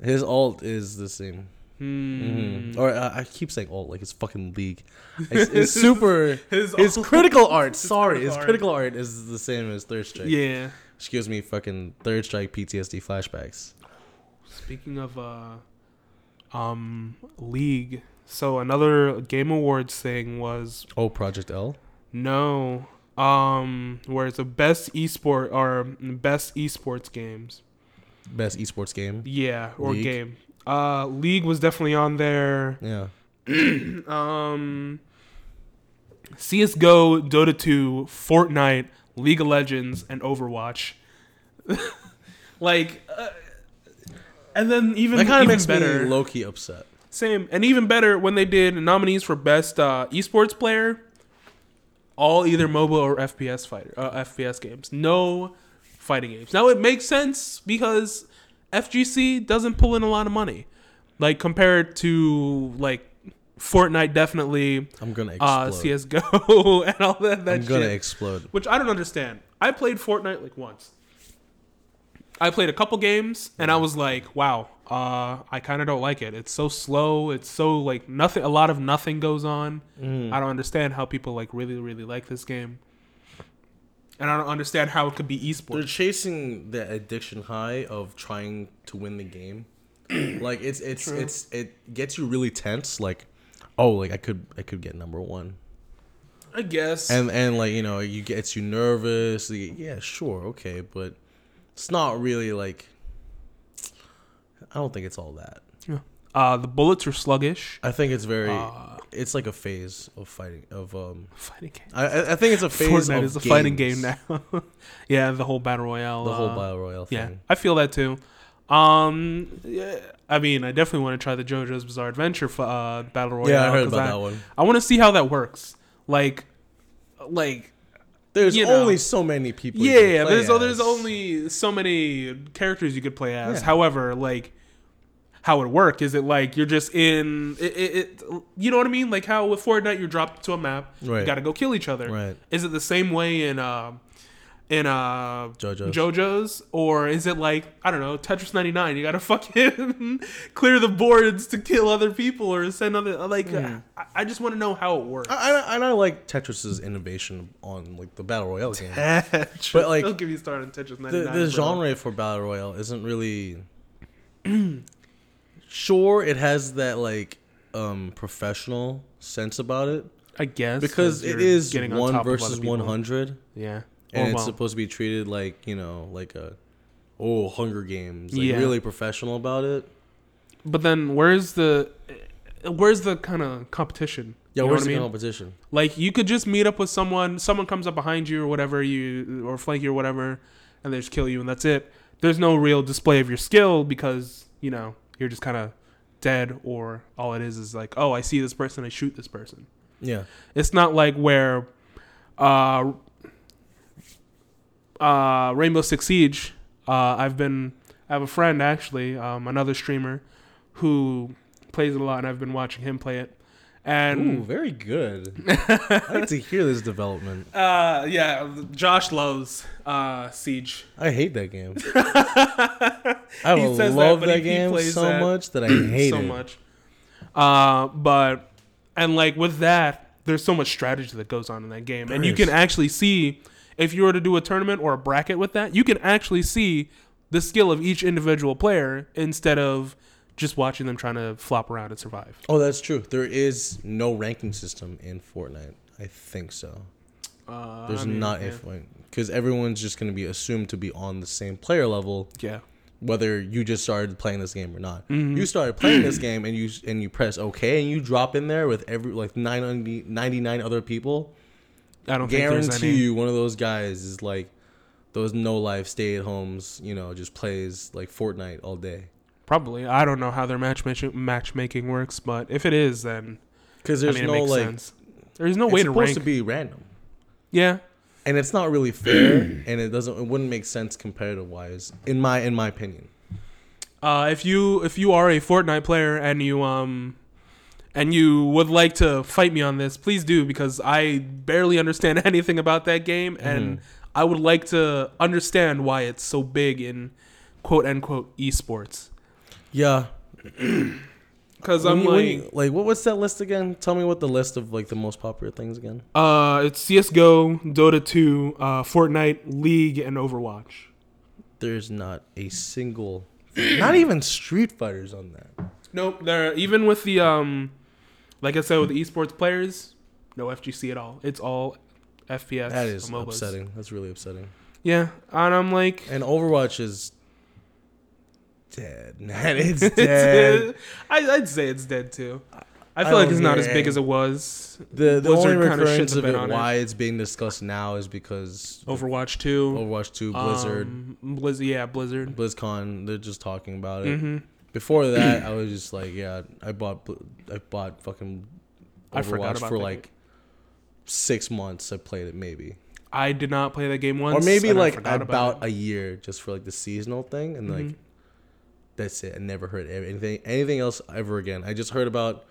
His alt is the same. Hmm. Mhm. Or uh, I keep saying alt like it's fucking league. It's, it's super. His His critical art. Sorry, his critical art. art is the same as Third Strike. Yeah. Excuse me fucking Third Strike PTSD flashbacks. Speaking of uh um league, so another game awards thing was Oh, Project L. No. Um, where it's the best esport or best esports games. Best esports game. Yeah, or League? game. Uh, League was definitely on there. Yeah. Um, CS:GO, Dota 2, Fortnite, League of Legends, and Overwatch. like, uh, and then even That kind of makes better. me low key upset. Same, and even better when they did nominees for best uh, esports player, all either mobile or FPS fighter, uh, FPS games. No fighting games. Now it makes sense because FGC doesn't pull in a lot of money, like compared to like Fortnite, definitely I'm gonna uh, explode. CS:GO and all that. that I'm gonna explode. which I don't understand. I played Fortnite like once. I played a couple games and I was like, wow, uh, I kind of don't like it. It's so slow. It's so like nothing. A lot of nothing goes on. Mm. I don't understand how people like really, really like this game. and I don't understand how it could be esports. They're chasing the addiction high of trying to win the game. like it's it's True. it's it gets you really tense. Like, oh, like I could I could get number one, I guess. and and like you know you gets you nervous. Yeah, sure, okay, but it's not really like. I don't think it's all that. Yeah. uh, the bullets are sluggish. I think it's very. Uh, it's like a phase of fighting of um. fighting game. I I I think it's a phase Fortnite of is a fighting game now. yeah, the whole battle royale. The whole uh, battle royale thing. Yeah, I feel that too. Um, yeah, I mean, I definitely want to try the JoJo's Bizarre Adventure f- uh, battle royale. Yeah, I heard 'cause about I, that one. I want to see how that works. Like, like There's you know. only so many people. you yeah, can yeah. play There's there's only so many characters you could play as. Yeah. However, like how it work is it like you're just in it, it, it you know what I mean? Like how with Fortnite you're dropped to a map, you Right. got to go kill each other. Right. Is it the same way in uh in uh JoJo's. JoJo's or is it like I don't know Tetris 99? You got to fucking clear the boards to kill other people or send other like Hmm. I, I just want to know how it works. I, I, and I like Tetris's innovation on like the battle royale game. but like, don't get me started on Tetris 99. the, the genre for battle royale isn't really. sure, it has that like um professional sense about it I guess because it is getting one top versus one hundred, Yeah, and it's supposed to be treated like you know like a oh Hunger Games, like Yeah. really professional about it. but then where's the where's the kind of competition? Yeah, You know where's the I mean? competition? Like you could just meet up with someone, someone comes up behind you or whatever you or flank you or whatever, and they just kill you and that's it. There's no real display of your skill because you know you're just kind of dead or all it is is like oh I see this person I shoot this person. Yeah, It's not like where uh, uh, Rainbow Six Siege. Uh, I've been I have a friend actually, um, another streamer, who plays it a lot, and I've been watching him play it. ooh, And very good. I like to hear this development. uh, yeah, Josh loves uh, Siege. I hate that game. I He says that, love that, he game so that much that I hate so it. much. Uh, but and like with that, there's so much strategy that goes on in that game, and you can actually see if you were to do a tournament or a bracket with that, you can actually see the skill of each individual player instead of just watching them trying to flop around and survive. Oh, that's true. There is no ranking system in Fortnite. I think so. Uh, There's I mean, not yeah. if because everyone's just going to be assumed to be on the same player level, yeah. whether you just started playing this game or not. Mhm. You started playing this game and you and you press OK and you drop in there with every like 990 99 other people. I don't think there's Guarantee you, one of those guys is like those no life stay at homes. You know, just plays like Fortnite all day. Probably, I don't know how their matchmaking matchmaking works, but if it is, then Because I there's mean it no makes like sense. There's no it's way to supposed rank. to be random. yeah, and it's not really fair and it doesn't it wouldn't make sense competitive wise in my in my opinion Uh, if you if you are a Fortnite player and you um and you would like to fight me on this, please do because I barely understand anything about that game and I would like to understand why it's so big in quote unquote esports. yeah. Because When I'm you- like, you- like what was that list again? Tell me what the list of like the most popular things again. Uh, it's CS:GO, Dota 2, uh, Fortnite, League, and Overwatch. there's not a single not even street fighters on that. Nope, there even with the um, like I said with the esports players, no FGC at all. It's all FPS. that is MOBAs. upsetting that's really upsetting Yeah, and I'm like, and overwatch is dead man it's dead I, I'd say it's dead too. I I feel like it's not as big any- as it was. the, the Blizzard only recurrence of it on it. why it's being discussed now is because Overwatch 2, overwatch 2 blizzard um, Blizz, yeah, Blizzard. blizzcon they're just talking about it hmm Before that, I was just like, yeah, I bought, I bought fucking I forgot Overwatch about for that like game. six months. I played it maybe, I did not play that game once, or maybe and I like forgot about it. a year just for like the seasonal thing, and like Mhm. that's it. I never heard anything, anything else ever again. I just heard about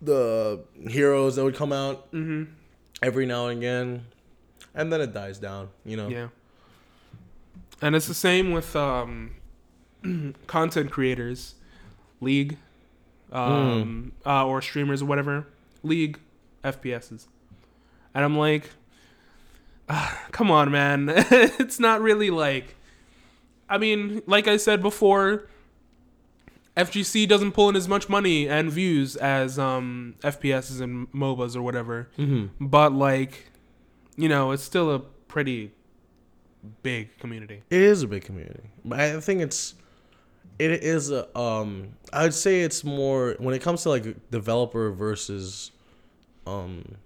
the heroes that would come out Mhm. every now and again, and then it dies down. You know, Yeah. And it's the same with um, content creators, League, um, uh, or streamers or whatever. League, FPSs. And I'm like, come on, man. it's not really like. I mean, like I said before, FGC doesn't pull in as much money and views as um, FPSs and MOBAs or whatever. Mm-hmm. But like, you know, it's still a pretty big community. It is a big community, but I think it's it is a um I'd say it's more when it comes to like developer versus um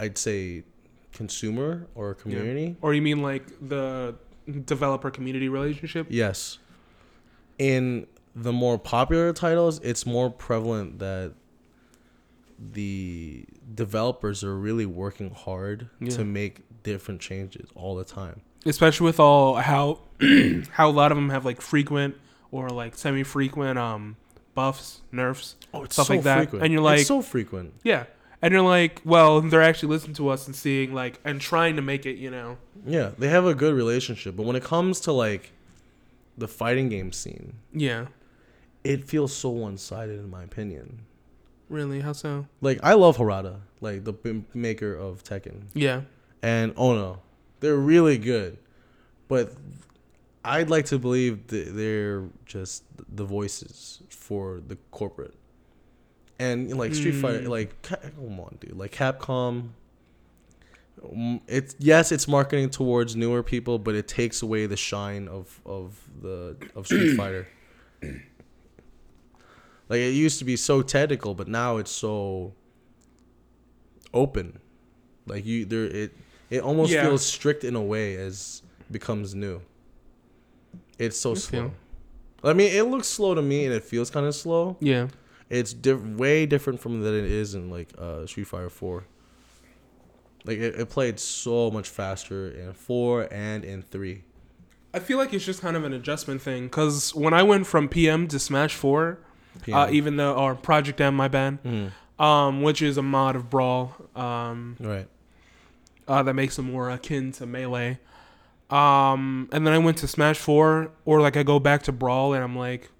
I'd say consumer or community. Or you mean like the developer community relationship? Yes. In the more popular titles, it's more prevalent that the developers are really working hard Yeah. to make different changes all the time. especially with all how how a lot of them have like frequent or like semi-frequent um buffs, nerfs, Oh, it's Stuff like that. And you're it's like- so frequent. yeah, and you're like, well, they're actually listening to us and seeing like and trying to make it, you know, Yeah, they have a good relationship, but when it comes to like the fighting game scene, yeah, it feels so one-sided in my opinion. really, how so? Like I love Harada, like the maker of Tekken, Yeah, and Ono. They're really good, but I'd like to believe that they're just the voices for the corporate. And like Street Fighter, Mm. like come on, dude, like Capcom. mm, It's yes, it's marketing towards newer people, but it takes away the shine of of the of Street Fighter. Like it used to be so technical, but now it's so open. Like you, there it it almost Yeah. feels strict in a way as becomes new. It's so slow. I mean, it looks slow to me, and it feels kind of slow. yeah, It's diff- way different from than it is in like uh, Street Fighter Four. Like it, it played so much faster in four and in three. I feel like it's just kind of an adjustment thing because when I went from PM to Smash Four, uh, even though or Project M, my bad, Mhm. um, which is a mod of Brawl, um, Right. uh, that makes them more akin to melee. Um, and then I went to Smash Four, or like I go back to Brawl, and I'm like,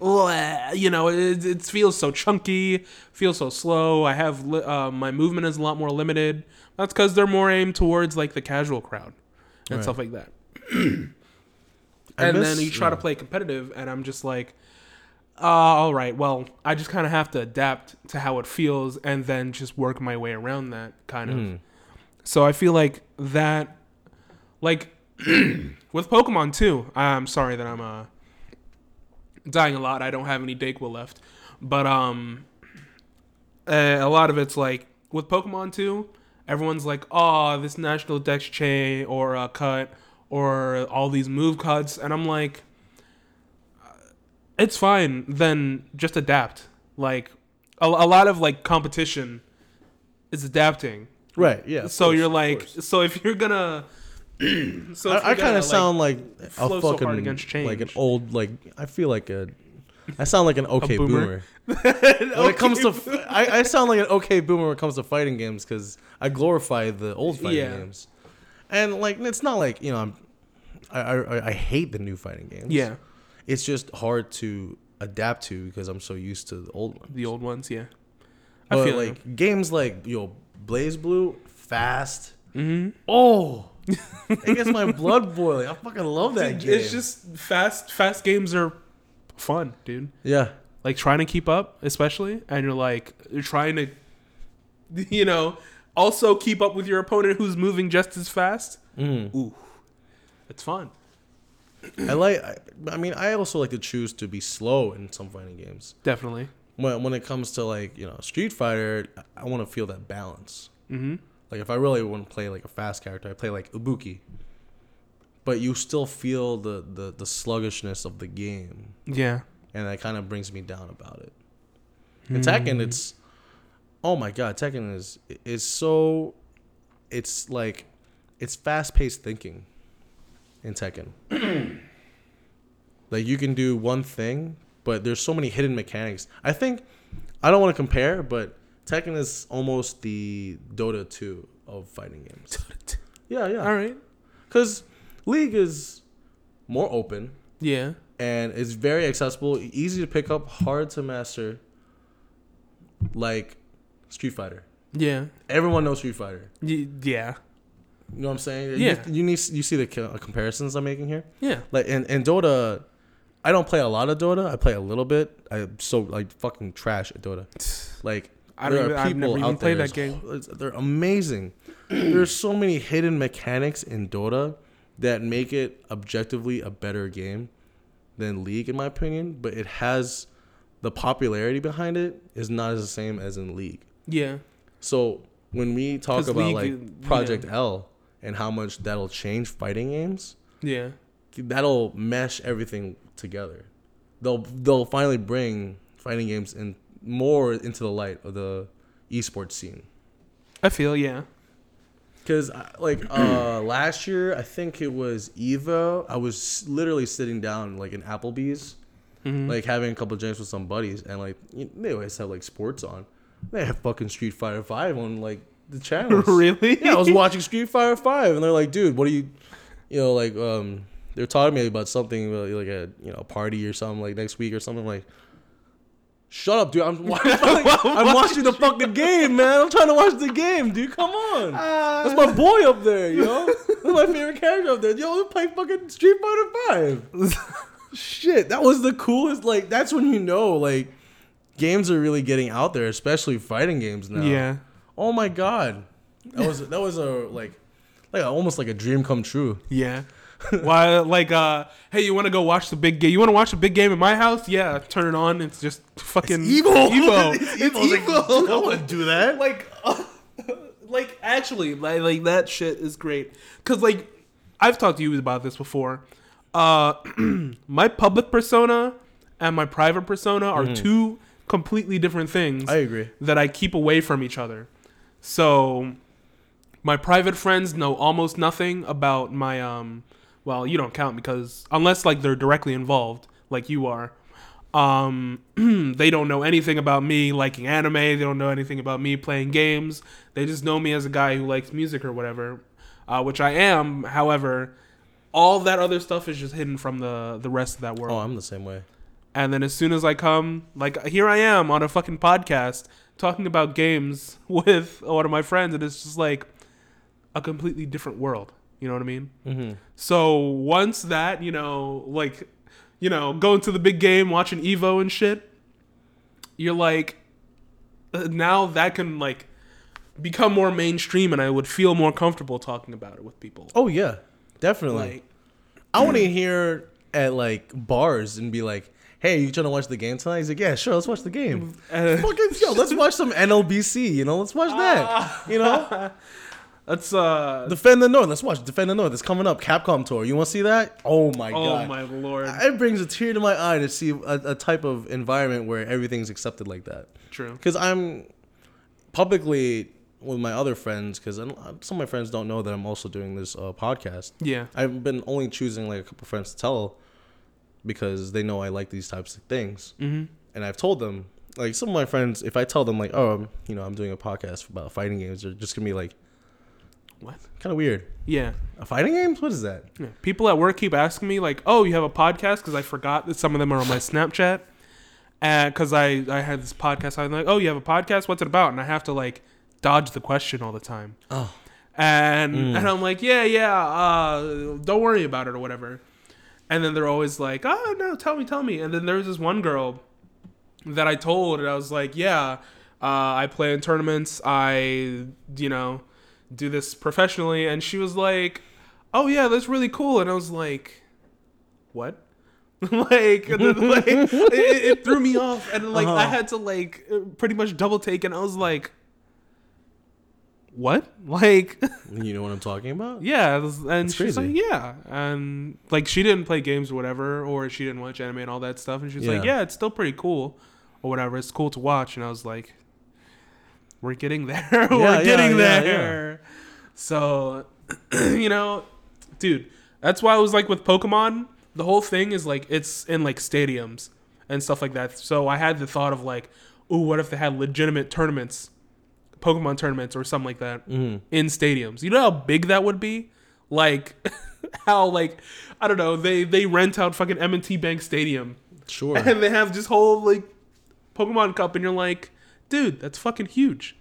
"Bleh," you know, it, it feels so chunky, feels so slow. I have li- uh, my movement is a lot more limited. That's because they're more aimed towards like the casual crowd and Right. stuff like that. And miss- then you try to play competitive, and I'm just like, uh, all right, well, I just kind of have to adapt to how it feels, and then just work my way around that kind of. Mhm. So I feel like that, like with Pokemon too. I'm sorry that I'm uh dying a lot. I don't have any Dayquil left, but um, uh, a lot of it's like with Pokemon too. Everyone's like, oh, this National Dex chain or a cut or all these move cuts, and I'm like, uh, it's fine. Then just adapt. Like a, a lot of like competition is adapting. Right. Yeah. So course, you're like, so if you're gonna, so I, I kind of sound like, a flow so hard fucking like an old like I feel like a I sound like an okay boomer? boomer. when it comes to f- I, I sound like an okay boomer when it comes to fighting games because I glorify the old fighting Yeah. games, and like it's not like you know I'm I, I I hate the new fighting games. yeah, it's just hard to adapt to because I'm so used to the old ones. the old ones, yeah. I But feel like games like yo BlazBlue, fast. Hmm Oh, it gets my blood boiling. I fucking love that game. it's just fast. Fast games are fun, dude. yeah. Like trying to keep up, especially, and you're like you're trying to, you know, also keep up with your opponent who's moving just as fast. Mm. Ooh, it's fun. I like. I, I mean, I also like to choose to be slow in some fighting games. Definitely. When when it comes to like you know Street Fighter, I- I want to feel that balance. Mm-hmm. Like if I really want to play like a fast character, I play like Ibuki. But you still feel the the, the sluggishness of the game, Yeah. and that kind of brings me down about it. In hmm. Tekken, it's oh my god, Tekken is is so it's like it's fast paced thinking in Tekken. like you can do one thing, but there's so many hidden mechanics. I think I don't want to compare, but Tekken is almost the Dota 2 of fighting games. Yeah, yeah. All right. Cuz League is more open Yeah. and it's very accessible, easy to pick up, hard to master. Like Street Fighter. Yeah. Everyone knows Street Fighter. Y- yeah. You know what I'm saying? Yeah. You, you need you see the comparisons I'm making here. Yeah. Like and in Dota, I don't play a lot of Dota. I play a little bit. I'm so like fucking trash at Dota. Like I don't even- I've never even played that game. They're amazing. There's so many hidden mechanics in Dota that make it objectively a better game than League, in my opinion. But it has the popularity behind it is not as the same as in League. Yeah. So when we talk about League, like Project yeah. L and how much that'll change fighting games, Yeah. that'll mesh everything together. They'll they'll finally bring fighting games in more into the light of the esports scene. I feel yeah. Cause like uh last year, I think it was Evo. I was literally sitting down like in Applebee's, Mhm. like having a couple of drinks with some buddies, and like they always have like sports on. They have fucking Street Fighter Five on like the channels. really? yeah, I was watching Street Fighter Five, and they're like, "Dude, what are you?" You know, like um, they're talking to me about something uh, like a you know party or something like next week or something. like, shut up, dude! I'm, wa- I'm watching the fucking game, man. I'm trying to watch the game, dude. Come on, uh, that's my boy up there. You know, that's my favorite character up there. Yo, we play fucking Street Fighter Five. Shit, that was the coolest. Like, that's when you know, like, games are really getting out there, especially fighting games now. Yeah. Oh my god, that was that was a like like a, almost like a dream come true. Yeah. Why, like, uh, hey, you want to go watch the big game? You want to watch the big game in my house? Yeah, turn it on. It's just fucking evil. Evo. it's It's Evo. Like, Evo. I wouldn't do that. like, uh, like actually, like, like that shit is great. Cause like, I've talked to you about this before. Uh, my public persona and my private persona are two completely different things. I agree. that I keep away from each other. So my private friends know almost nothing about my um well, you don't count because unless like they're directly involved like you are. Um they don't know anything about me liking anime, they don't know anything about me playing games. They just know me as a guy who likes music or whatever. Uh, which I am, however, all that other stuff is just hidden from the the rest of that world. Oh, I'm the same way. And then as soon as I come, like here I am on a fucking podcast talking about games with one of my friends, and it's just like a completely different world. You know what I mean? Mm-hmm. So once that, you know, like, you know, going to the big game, watching Evo and shit, you're like, uh, now that can like become more mainstream, and I would feel more comfortable talking about it with people. Oh yeah, definitely. Like, I want to hear at like bars and be like, "Hey, you trying to watch the game tonight?" He's like, "Yeah, sure, let's watch the game." uh, Fucking yo, let's watch some NLBC. You know, let's watch that. You know, that's uh, Defend the North. Let's watch Defend the North. It's coming up. Capcom tour. You want to see that? Oh my oh god. Oh my lord, It brings a tear to my eye to see a, a type of environment where everything's accepted like that. true. Because I'm publicly with my other friends, because some of my friends don't know that I'm also doing this uh, podcast. Yeah. I've been only choosing like a couple friends to tell because they know I like these types of things. Mm-hmm. And I've told them, like, some of my friends, if I tell them, like, oh, I'm, you know, I'm doing a podcast about fighting games, they're just going to be like, What? kind of weird. Yeah. A fighting games? What is that? yeah. People at work keep asking me like, "Oh, you have a podcast?" Because I forgot that some of them are on my Snapchat, and because I I had this podcast, I'm like, "Oh, you have a podcast? What's it about?" And I have to like dodge the question all the time. Oh. And Mm. and I'm like, "Yeah, yeah, uh, don't worry about it or whatever." And then they're always like, "Oh no, tell me, tell me." And then there was this one girl that I told, and I was like, "Yeah, uh, I play in tournaments. I, you know, do this professionally." And she was like, "Oh yeah, that's really cool." And I was like, "What?" like, like it, it threw me off, and like I Uh-huh. had to like pretty much double take, and I was like, "What?" Like. You know what I'm talking about? Yeah, was- and That's she's like, yeah, and like she didn't play games or whatever, or she didn't watch anime and all that stuff, and she's like, Yeah. yeah, it's still pretty cool, or whatever. It's cool to watch, and I was like, we're getting there, we're yeah, getting yeah, there. So, you know, dude, that's why I was like with Pokemon. The whole thing is like it's in like stadiums and stuff like that. So I had the thought of like, oh, what if they had legitimate tournaments, Pokemon tournaments or something like that Mm-hmm. in stadiums. You know how big that would be? Like how like I don't know, they they rent out fucking M&T Bank Stadium Sure. and they have this whole like Pokemon Cup and you're like, dude, that's fucking huge.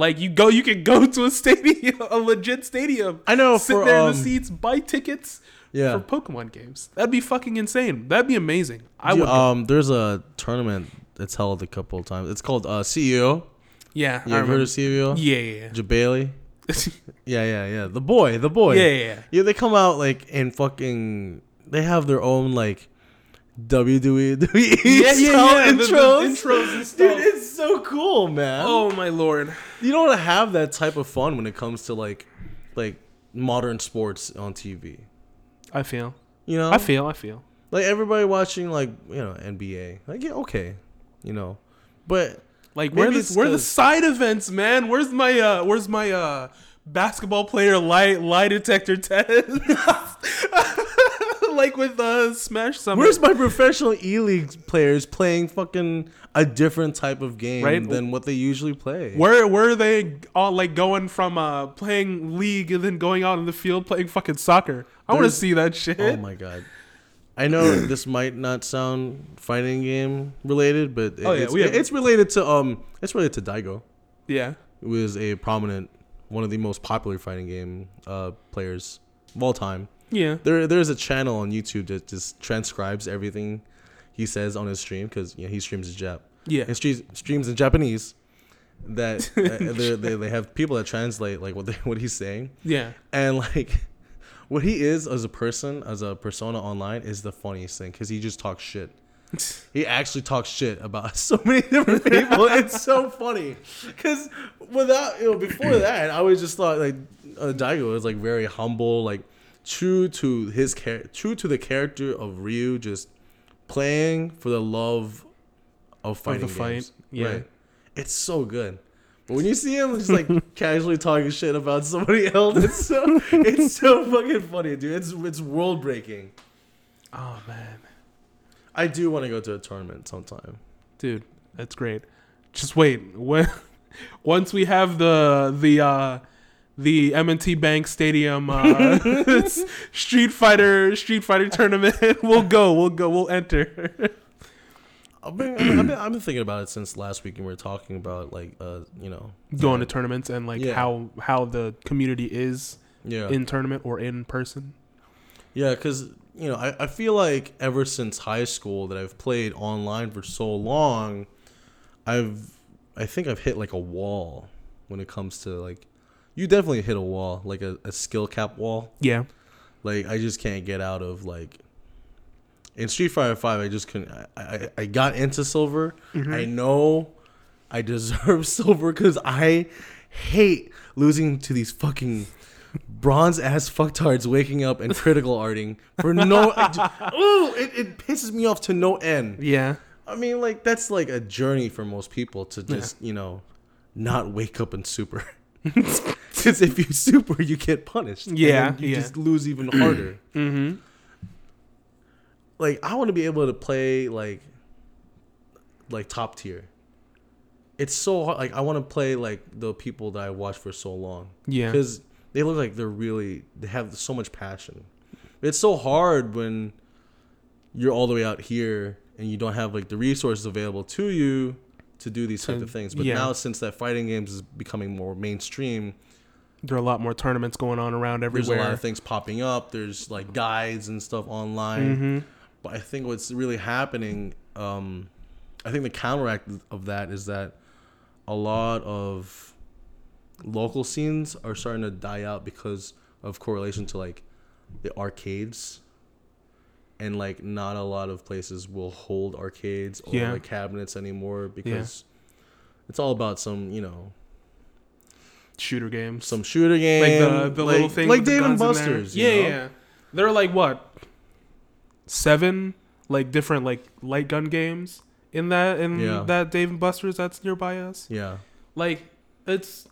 Like you go, you can go to a stadium, a legit stadium. I know sit for, there in um, the seats, buy tickets Yeah. for Pokemon games. That'd be fucking insane. That'd be amazing. I Yeah, would. um, there's a tournament that's held a couple of times. It's called uh, CEO. yeah, You I ever heard of CEO? Yeah, yeah, Jebailey. yeah. Yeah, yeah, yeah. The boy, the boy. yeah, yeah, yeah. Yeah, they come out like in fucking. They have their own like WWE Yeah, yeah, yeah, the- the intros. intros and Dude, it's so cool, man. Oh my lord. you don't have that type of fun when it comes to like, like modern sports on TV. I feel. You know, I feel. I feel. like everybody watching like you know NBA. Like yeah, okay, you know, but Like where the where the side events, man? Where's my uh where's my uh basketball player lie lie detector test? like with uh Smash Summit. Where's my professional E League players playing fucking a different type of game Right. than what they usually play? where where are they all like going from uh playing league and then going out in the field playing fucking soccer? I want to see that shit. Oh my god. I know this might not sound fighting game related, but it- Oh, yeah, it's, have- it's related to um it's related to Daigo, yeah. who is a prominent one of the most popular fighting game uh players of all time. Yeah. There there's a channel on YouTube that just transcribes everything he says on his stream because you know, he streams in Jap. Yeah. He streams, streams in Japanese. That uh, they they they have people that translate like what they, what he's saying Yeah. and like what he is as a person as a persona online is the funniest thing because he just talks shit he actually talks shit about so many different people it's so funny because without you know before that i always just thought like uh, daigo was like very humble like true to his char- true to the character of ryu just playing for the love of fighting fight, games. yeah. right it's so good but when you see him just like casually talking shit about somebody else, it's so it's so fucking funny, dude. It's it's world breaking. Oh man. I do want to go to a tournament sometime. Dude, that's great. Just wait. When once we have the the uh the M&T Bank Stadium uh Street Fighter Street Fighter tournament, we'll go. We'll go. We'll enter. I've been, I've been, I've been, thinking about it since last week, and we were talking about like uh you know Going to tournaments and like Yeah. how how the community is yeah in tournament or in person. yeah because you know I, I feel like ever since high school that I've played online for so long, I've I think I've hit like a wall when it comes to like you definitely hit a wall like a, a skill cap wall. Yeah. like I just can't get out of like in Street Fighter Five. I just couldn't. I I, I got into silver. Mm-hmm. I know I deserve silver because I hate losing to these fucking bronze ass fucktards waking up and critical arting for no. Ooh, it, it pisses me off to no end. Yeah. I mean, like that's like a journey for most people to just you know not wake up and super. Because if you super, you get punished. Yeah, you yeah. just lose even harder. Mm-hmm. like I want to be able to play like like top tier. It's so hard. Like I want to play like the people that I watched for so long Yeah. because they look like they're really they have so much passion. It's so hard when you're all the way out here and you don't have like the resources available to you to do these types To- of things. But yeah. now since that fighting games is becoming more mainstream, There are a lot more tournaments going on around everywhere. there's a lot of things popping up. There's like guides and stuff online. hmm But I think what's really happening, um, I think the counteract of that is that a lot of local scenes are starting to die out because of correlation to like the arcades. And like not a lot of places will hold arcades or Yeah. like cabinets anymore because it's all about some, you know, Shooter games. some shooter games. like the, the little like- thing like Dave and. Buster's. Yeah, know? yeah. There are like what seven like different like light gun games in that in Yeah. that Dave and Buster's that's nearby us. yeah. Like it's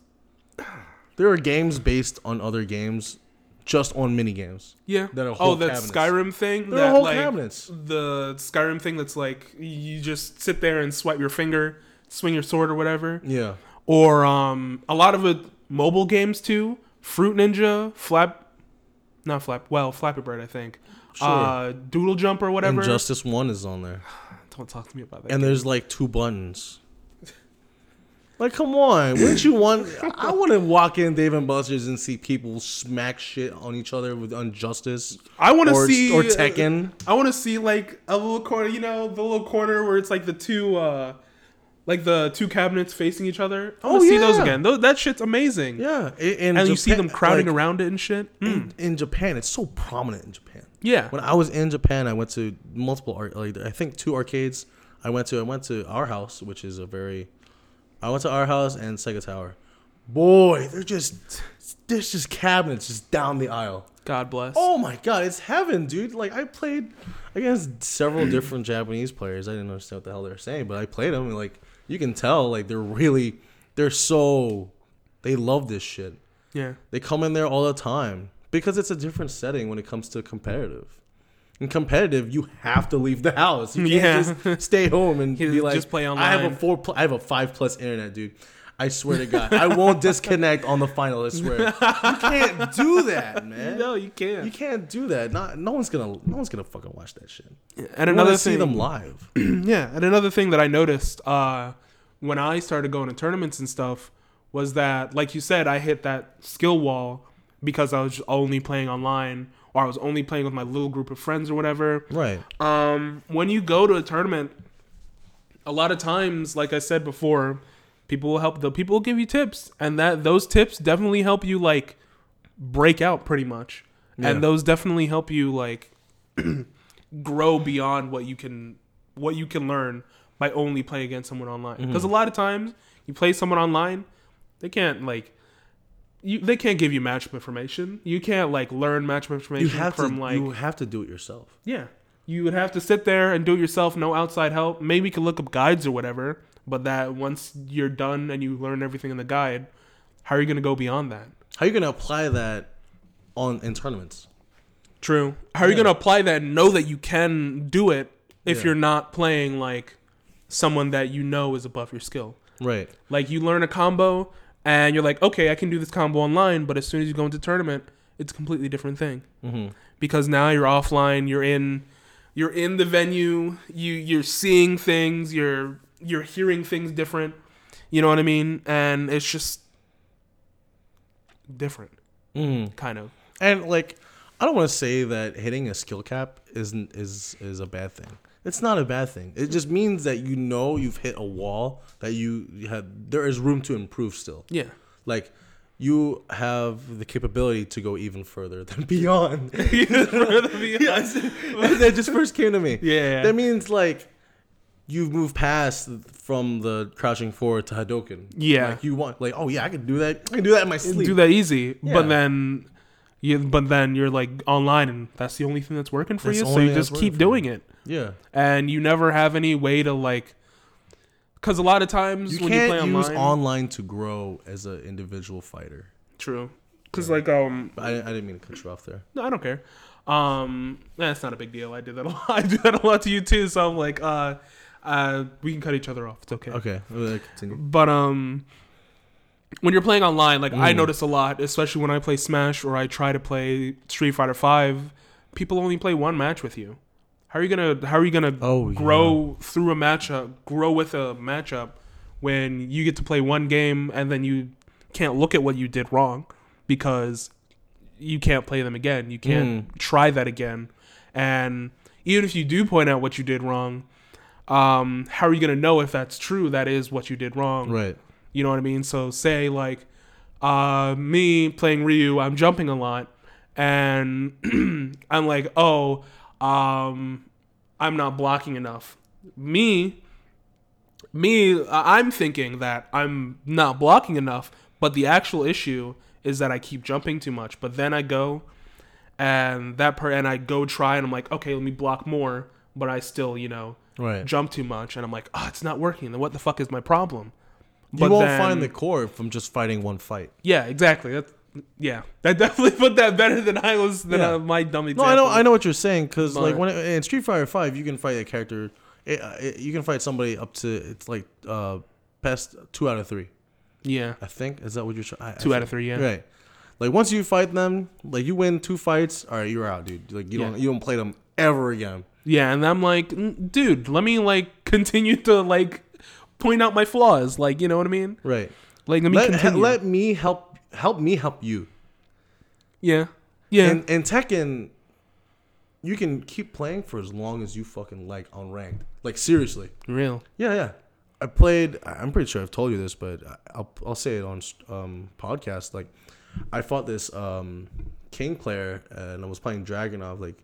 There are games based on other games, just on mini games. yeah. That are oh, that cabinets. Skyrim thing. That are whole like cabinets. the Skyrim thing that's like you just sit there and swipe your finger, swing your sword or whatever. Yeah. Or um a lot of it mobile games too. Fruit Ninja, Flap not Flap well, Flappy Bird I think. Sure. Uh Doodle Jump or whatever. Injustice One is on there, Don't talk to me about that. and game. there's like two buttons. Like, come on, wouldn't you want? I wouldn't walk in Dave and Buster's and see people smack shit on each other with injustice. I want to see or Tekken. I want to see like a little corner, you know, the little corner where it's like the two, uh like the two cabinets facing each other. I want Oh, to see those yeah. again. Those, that shit's amazing. Yeah, i- in and you see them crowding like, around it and shit. Mm. In, in Japan, it's so prominent in Japan. Yeah. When I was in Japan, I went to multiple art, like I think two arcades. I went to I went to our house, which is a very. I went to our house and Sega Tower. Boy, they're just there's just cabinets just down the aisle. God bless. Oh my god, it's heaven, dude! Like I played against several different Japanese players. I didn't understand what the hell they were saying, but I played them. And like you can tell, like they're really, they're so, they love this shit. Yeah. They come in there all the time because it's a different setting when it comes to competitive. In competitive, you have to leave the house. You can't Yeah. just stay home and be like, just play I have a four, pl- I have a five plus internet, dude. I swear to God, I won't disconnect on the final. I swear, you can't do that, man. No, you can't. You can't do that. Not, no one's gonna, no one's gonna fucking watch that shit. and I another want to see thing, them live. yeah, and another thing that I noticed uh, when I started going to tournaments and stuff was that, like you said, I hit that skill wall because I was only playing online or I was only playing with my little group of friends or whatever. Right. Um, when you go to a tournament, a lot of times, like I said before, people will help. The people will give you tips, and that those tips definitely help you like break out pretty much, Yeah. and those definitely help you like grow beyond what you can what you can learn by only playing against someone online. Mm-hmm. Because a lot of times you play someone online, they can't like. You, they can't give you matchup information. You can't like learn matchup information You have to, from like you have to do it yourself. yeah. You would have to sit there and do it yourself, no outside help. Maybe you could look up guides or whatever, but that once you're done and you learn everything in the guide, how are you going to go beyond that? How are you gonna apply that on in tournaments? True. How are you going to apply that and know that you can do it if Yeah. you're not playing like someone that you know is above your skill? Right. Like you learn a combo and you're like, okay, I can do this combo online, but as soon as you go into tournament, it's a completely different thing. Mm-hmm. because now you're offline you're in you're in the venue you you're seeing things you're you're hearing things different you know what i mean and it's just different Mm-hmm. kind of And like, I don't want to say that hitting a skill cap isn't is is a bad thing. It's not a bad thing. It just means that you know you've hit a wall that you have. There is room to improve still. yeah Like, you have the capability to go even further than beyond. yes, that just first came to me. Yeah. that means like. You've moved past from the crouching forward to Hadoken. Yeah. like you want, like, oh yeah, I can do that. I can do that in my sleep. do that easy Yeah. but then you but then you're like online and that's the only thing that's working for That's you so you just keep doing it Yeah, and you never have any way to like because a lot of times you when you can't play use online, online to grow as an individual fighter. true because like um I, I didn't mean to cut you off there. No, I don't care. Um, that's not a big deal. I did that a lot. I do that a lot to you too. So I'm like, uh, uh, we can cut each other off. It's okay. Okay, continue. But um, when you're playing online, like I Mm. notice a lot, especially when I play Smash or I try to play Street Fighter Five. People only play one match with you. How are you gonna How are you gonna Oh, grow through a matchup, grow with a matchup when you get to play one game and then you can't look at what you did wrong because you can't play them again. You can't try that again. And even if you do point out what you did wrong, um, how are you going to know if that's true? That is what you did wrong. Right. You know what I mean? So say like uh, me playing Ryu, I'm jumping a lot, and I'm like, oh, um, I'm not blocking enough. Me, me, I'm thinking that I'm not blocking enough, but the actual issue is that I keep jumping too much. But then I go and that per and I go try and I'm like, okay, let me block more, but I still, you know, Right. jump too much, and I'm like, oh, it's not working. Then what the fuck is my problem? you won't then- find the core from just fighting one fight. yeah, exactly. That's yeah. That definitely put that better than I was than Yeah. uh, my dumb No. I know, I know what you're saying because like when it, in Street Fighter Five, you can fight a character. It, it, you can fight somebody up to it's like uh past two out of three. Yeah, I think is that what you're trying? two out of three. Yeah, Right. Like once you fight them, like you win two fights, all right, you're out, dude. Like you Yeah. don't you don't play them ever again. yeah. And I'm like, "Mm, dude, let me like continue to like point out my flaws. Like, you know what I mean? Right. Like, let me Let, continue. let me help help me help you. yeah, yeah, And and Tekken, you can keep playing for as long as you fucking like on ranked. Like seriously. real. Yeah, yeah. I played. I'm pretty sure I've told you this, but I'll I'll say it on um podcast. Like, I fought this um king player, and I was playing Dragunov. Like,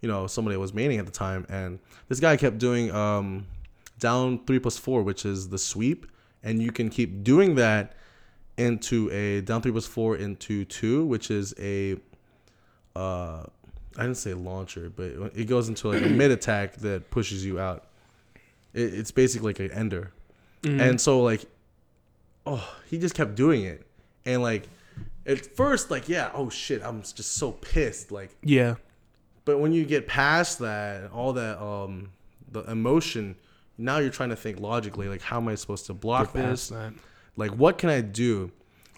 you know, somebody was maining at the time, and this guy kept doing um down three plus four, which is the sweep, and you can keep doing that into a down three plus four into two, which is a uh I didn't say launcher, but it goes into like a mid attack that pushes you out. It, it's basically like an ender, Mm-hmm. and so like, oh, he just kept doing it, and like, at first like yeah, oh shit, I'm just so pissed, like, Yeah, but when you get past that, all that um the emotion, now you're trying to think logically, like how am I supposed to block Get this? Like, what can I do?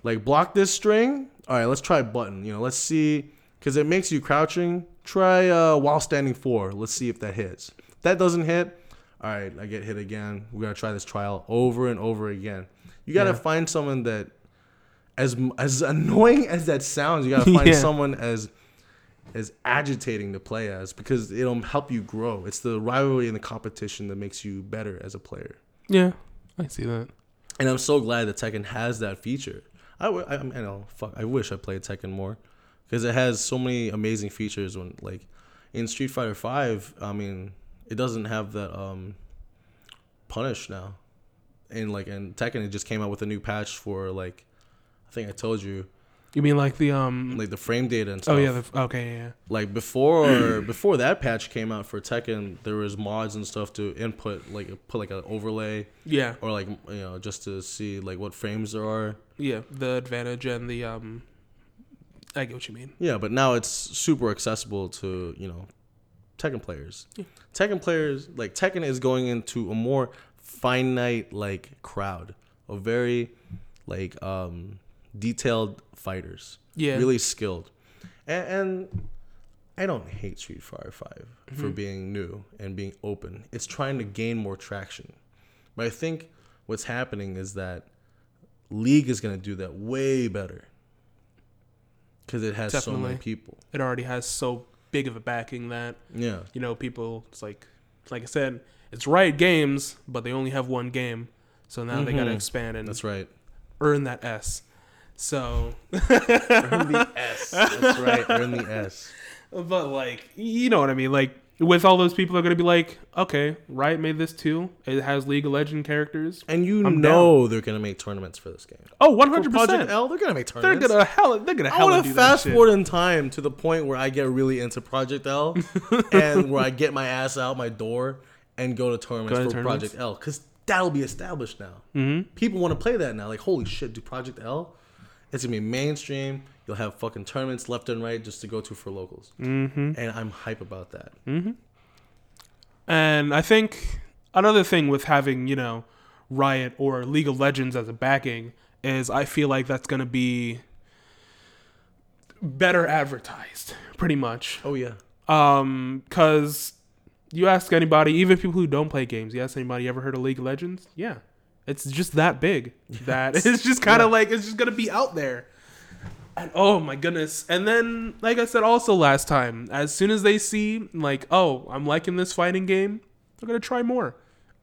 Like, block this string? All right, let's try button. You know, let's see. Because it makes you crouching. Try uh, while standing four. Let's see if that hits. If that doesn't hit, all right, I get hit again. We're to try this trial over and over again. You got to Yeah. find someone that, as as annoying as that sounds, you got to find Yeah. someone as as agitating to play as because it'll help you grow. It's the rivalry and the competition that makes you better as a player Yeah, I see that. and I'm so glad that Tekken has that feature. I, w- I, I know, fuck, I wish I played Tekken more because it has so many amazing features. When like in Street Fighter Five, I mean, it doesn't have that um punish now, and like in Tekken, it just came out with a new patch for like, I think I told you, You mean like the um? like the frame data and stuff. oh yeah, the, okay, yeah, like before before that patch came out for Tekken, there was mods and stuff to input like put like an overlay yeah, or like you know just to see like what frames there are. yeah. The advantage and the um. I get what you mean. Yeah, but now it's super accessible to you know Tekken players. Yeah. Tekken players like Tekken is going into a more finite like crowd a very like um detailed fighters. Yeah. really skilled, and, and I don't hate Street Fighter 5 Mm-hmm. for being new and being open. It's trying to gain more traction, but I think what's happening is that League is going to do that way better because it has so many people. It already has so big of a backing that Yeah, you know people. It's like, like I said, it's Riot Games, but they only have one game, so now they got to expand and that's right. earn that S. So, Earn the S. That's right. Earn the S. but like, you know what I mean? Like, with all those people, are gonna be like, okay, Riot made this too. It has League of Legend characters. And you I'm know they're gonna make tournaments for this game. Oh, one For hundred Project percent. L, they're gonna make tournaments. They're gonna hell. They're gonna hell. I want to fast forward in time to the point where I get really into Project L, and where I get my ass out my door and go to tournaments Go to for tournaments? Project L, because that'll be established now. Mm-hmm. People want to play that now. Like, holy shit, do Project L? It's gonna be mainstream. You'll have fucking tournaments left and right just to go to for locals, Mm-hmm. and I'm hype about that. Mm-hmm. And I think another thing with having, you know, Riot or League of Legends as a backing is I feel like that's going to be better advertised, pretty much. Oh yeah, Um, cause you ask anybody, even people who don't play games, you ask anybody ever heard of League of Legends? Yeah, it's just that big that it's just kind of Yeah. like it's just gonna be out there. And oh my goodness! And then, like I said, also last time, as soon as they see like, oh, I'm liking this fighting game, they're gonna try more,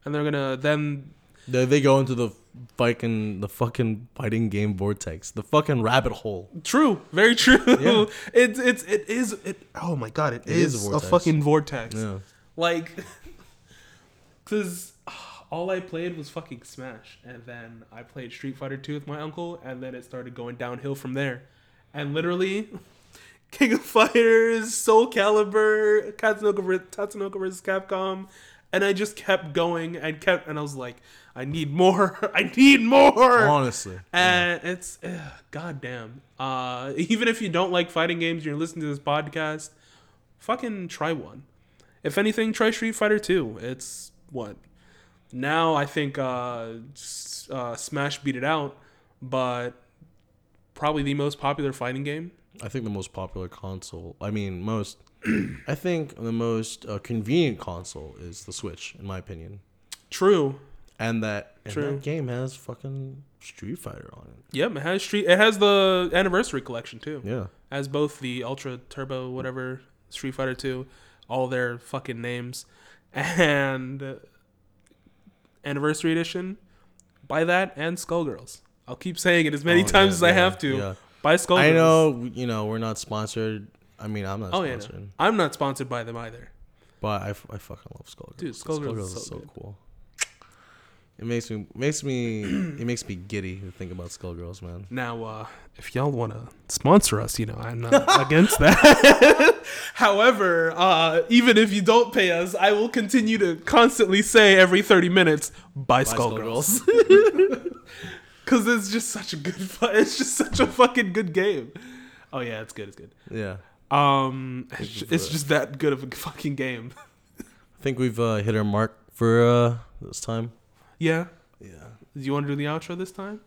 and they're gonna then they, they go into the fucking the fucking fighting game vortex, the fucking rabbit hole. True, very true. Yeah. it's it's it is it. Oh my god, It is is, a a, fucking vortex. Yeah. Like, cause all I played was fucking Smash, and then I played Street Fighter Two with my uncle, and then it started going downhill from there. And literally, King of Fighters, Soul Calibur, Tatsunoko, versus Capcom, and I just kept going and kept, and I was like, I need more, I need more. Honestly, And it's ugh, goddamn. Uh, even if you don't like fighting games, you're listening to this podcast. Fucking try one. If anything, try Street Fighter Two. It's what now. I think uh, uh, Smash beat it out, but probably the most popular fighting game. I think the most popular console. I mean, most. I think the most uh, convenient console is the Switch, in my opinion. True. and that and True. that game has fucking Street Fighter on it. Yep, it has street. It has the anniversary collection too. Yeah, As both the Ultra Turbo, whatever Street Fighter Two, all their fucking names, and anniversary edition. Buy that and Skullgirls. I'll keep saying it as many Oh, times yeah, as I yeah, have to. yeah. Buy Skullgirls. I know, you know, we're not sponsored. I mean, I'm not Oh yeah, no. sponsored, I'm not sponsored by them either. but I, f- I fucking love Skullgirls. Dude, Skullgirls is so good. cool. It makes me makes me it makes me giddy to think about Skullgirls, man. Now, uh, if y'all want to sponsor us, you know, I'm not against that. However, uh, even if you don't pay us, I will continue to constantly say every 30 minutes, buy Skullgirls. Because it's just such a good, fu- it's just such a fucking good game. Oh yeah, it's good, it's good. Yeah, Um, it's, Thank you ju- for it's just that good of a fucking game. I think we've uh, hit our mark for uh, this time. Yeah. Yeah. Do you want to do the outro this time?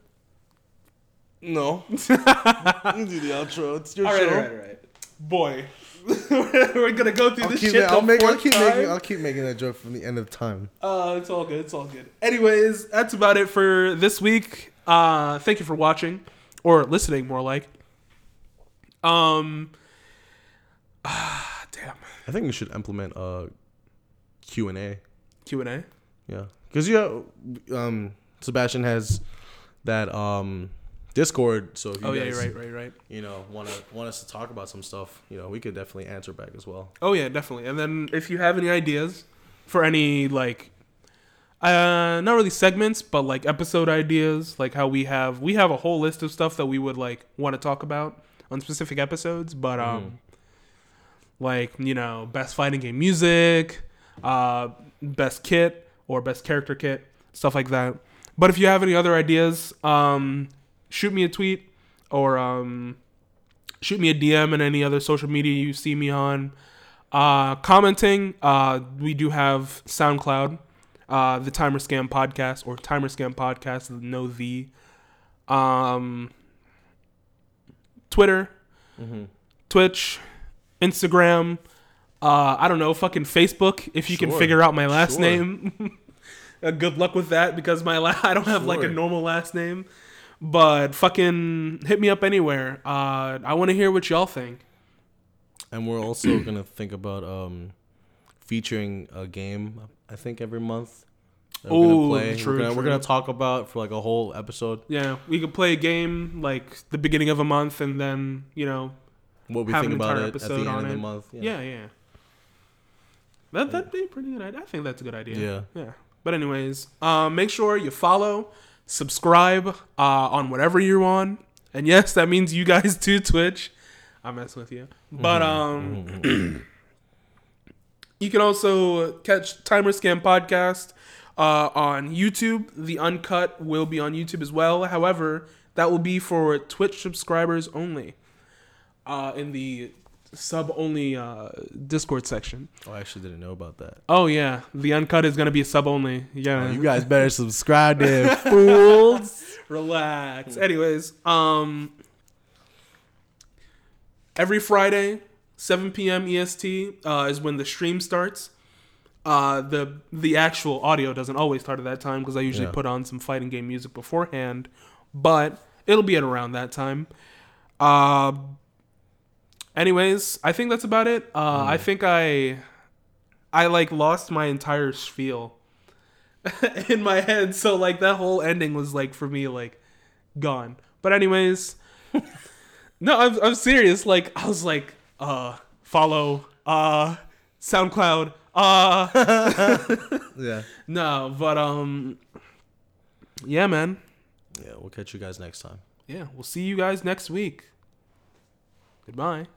No. you do the outro. It's your all right, all right, all right. Boy, we're gonna go through I'll this shit. ma- I'll, the make, I'll fourth keep time. making I'll keep making that joke from the end of time. Uh, it's all good. It's all good. Anyways, that's about it for this week. Uh, thank you for watching or listening, more like. Um. Ah, damn. I think we should implement a Q and A. Q and A. Yeah, because you have, um Sebastian has that um Discord. So if you Oh yeah, guys, you're right, right, right. you know want to want us to talk about some stuff, you know, we could definitely answer back as well. Oh yeah, definitely. And then if you have any ideas for any like, uh, not really segments, but like episode ideas, like how we have we have a whole list of stuff that we would like want to talk about on specific episodes, but um. like you know best fighting game music uh best kit or best character kit stuff like that. But if you have any other ideas um shoot me a tweet or um shoot me a dm in any other social media you see me on. Uh commenting uh we do have soundcloud uh the timer scam podcast or timer scam podcast no the um twitter twitch Instagram, uh, I don't know, fucking Facebook. If you can figure out my last Sure. name, uh, good luck with that because my la- I don't have like a normal last name. But fucking hit me up anywhere. Uh, I want to hear what y'all think. And we're also gonna think about um featuring a game. I think every month. Oh, we're Ooh, gonna play. true, we're, gonna, we're gonna talk about for like a whole episode Yeah, we could play a game like the beginning of a month, and then you know, what we Have think an about entire it at the episode end on of the it. month. yeah, yeah. That that'd be a pretty good. idea. I think that's a good idea. Yeah. Yeah. But anyways, um, make sure you follow, subscribe uh, on whatever you're on, and yes, that means you guys do Twitch. I'm messing with you, but um, you can also catch Timer Scam podcast uh, on YouTube. The uncut will be on YouTube as well. However, that will be for Twitch subscribers only. Uh, in the sub only uh, Discord section. Oh, I actually didn't know about that. Oh yeah, the uncut is gonna be sub only. Yeah, Oh, you guys better subscribe there, fools. relax. Anyways, um, every Friday, 7 p.m. EST uh, is when the stream starts. Uh, the the actual audio doesn't always start at that time because I usually Yeah. put on some fighting game music beforehand, but it'll be at around that time. Uh, anyways, I think that's about it. Uh, I think I I like lost my entire spiel in my head, so like that whole ending was like for me like gone. But anyways, no, I'm I'm serious. Like I was like, uh, follow, uh, SoundCloud, uh, yeah. no, but um, yeah, man. Yeah, we'll catch you guys next time. Yeah, we'll see you guys next week. Goodbye.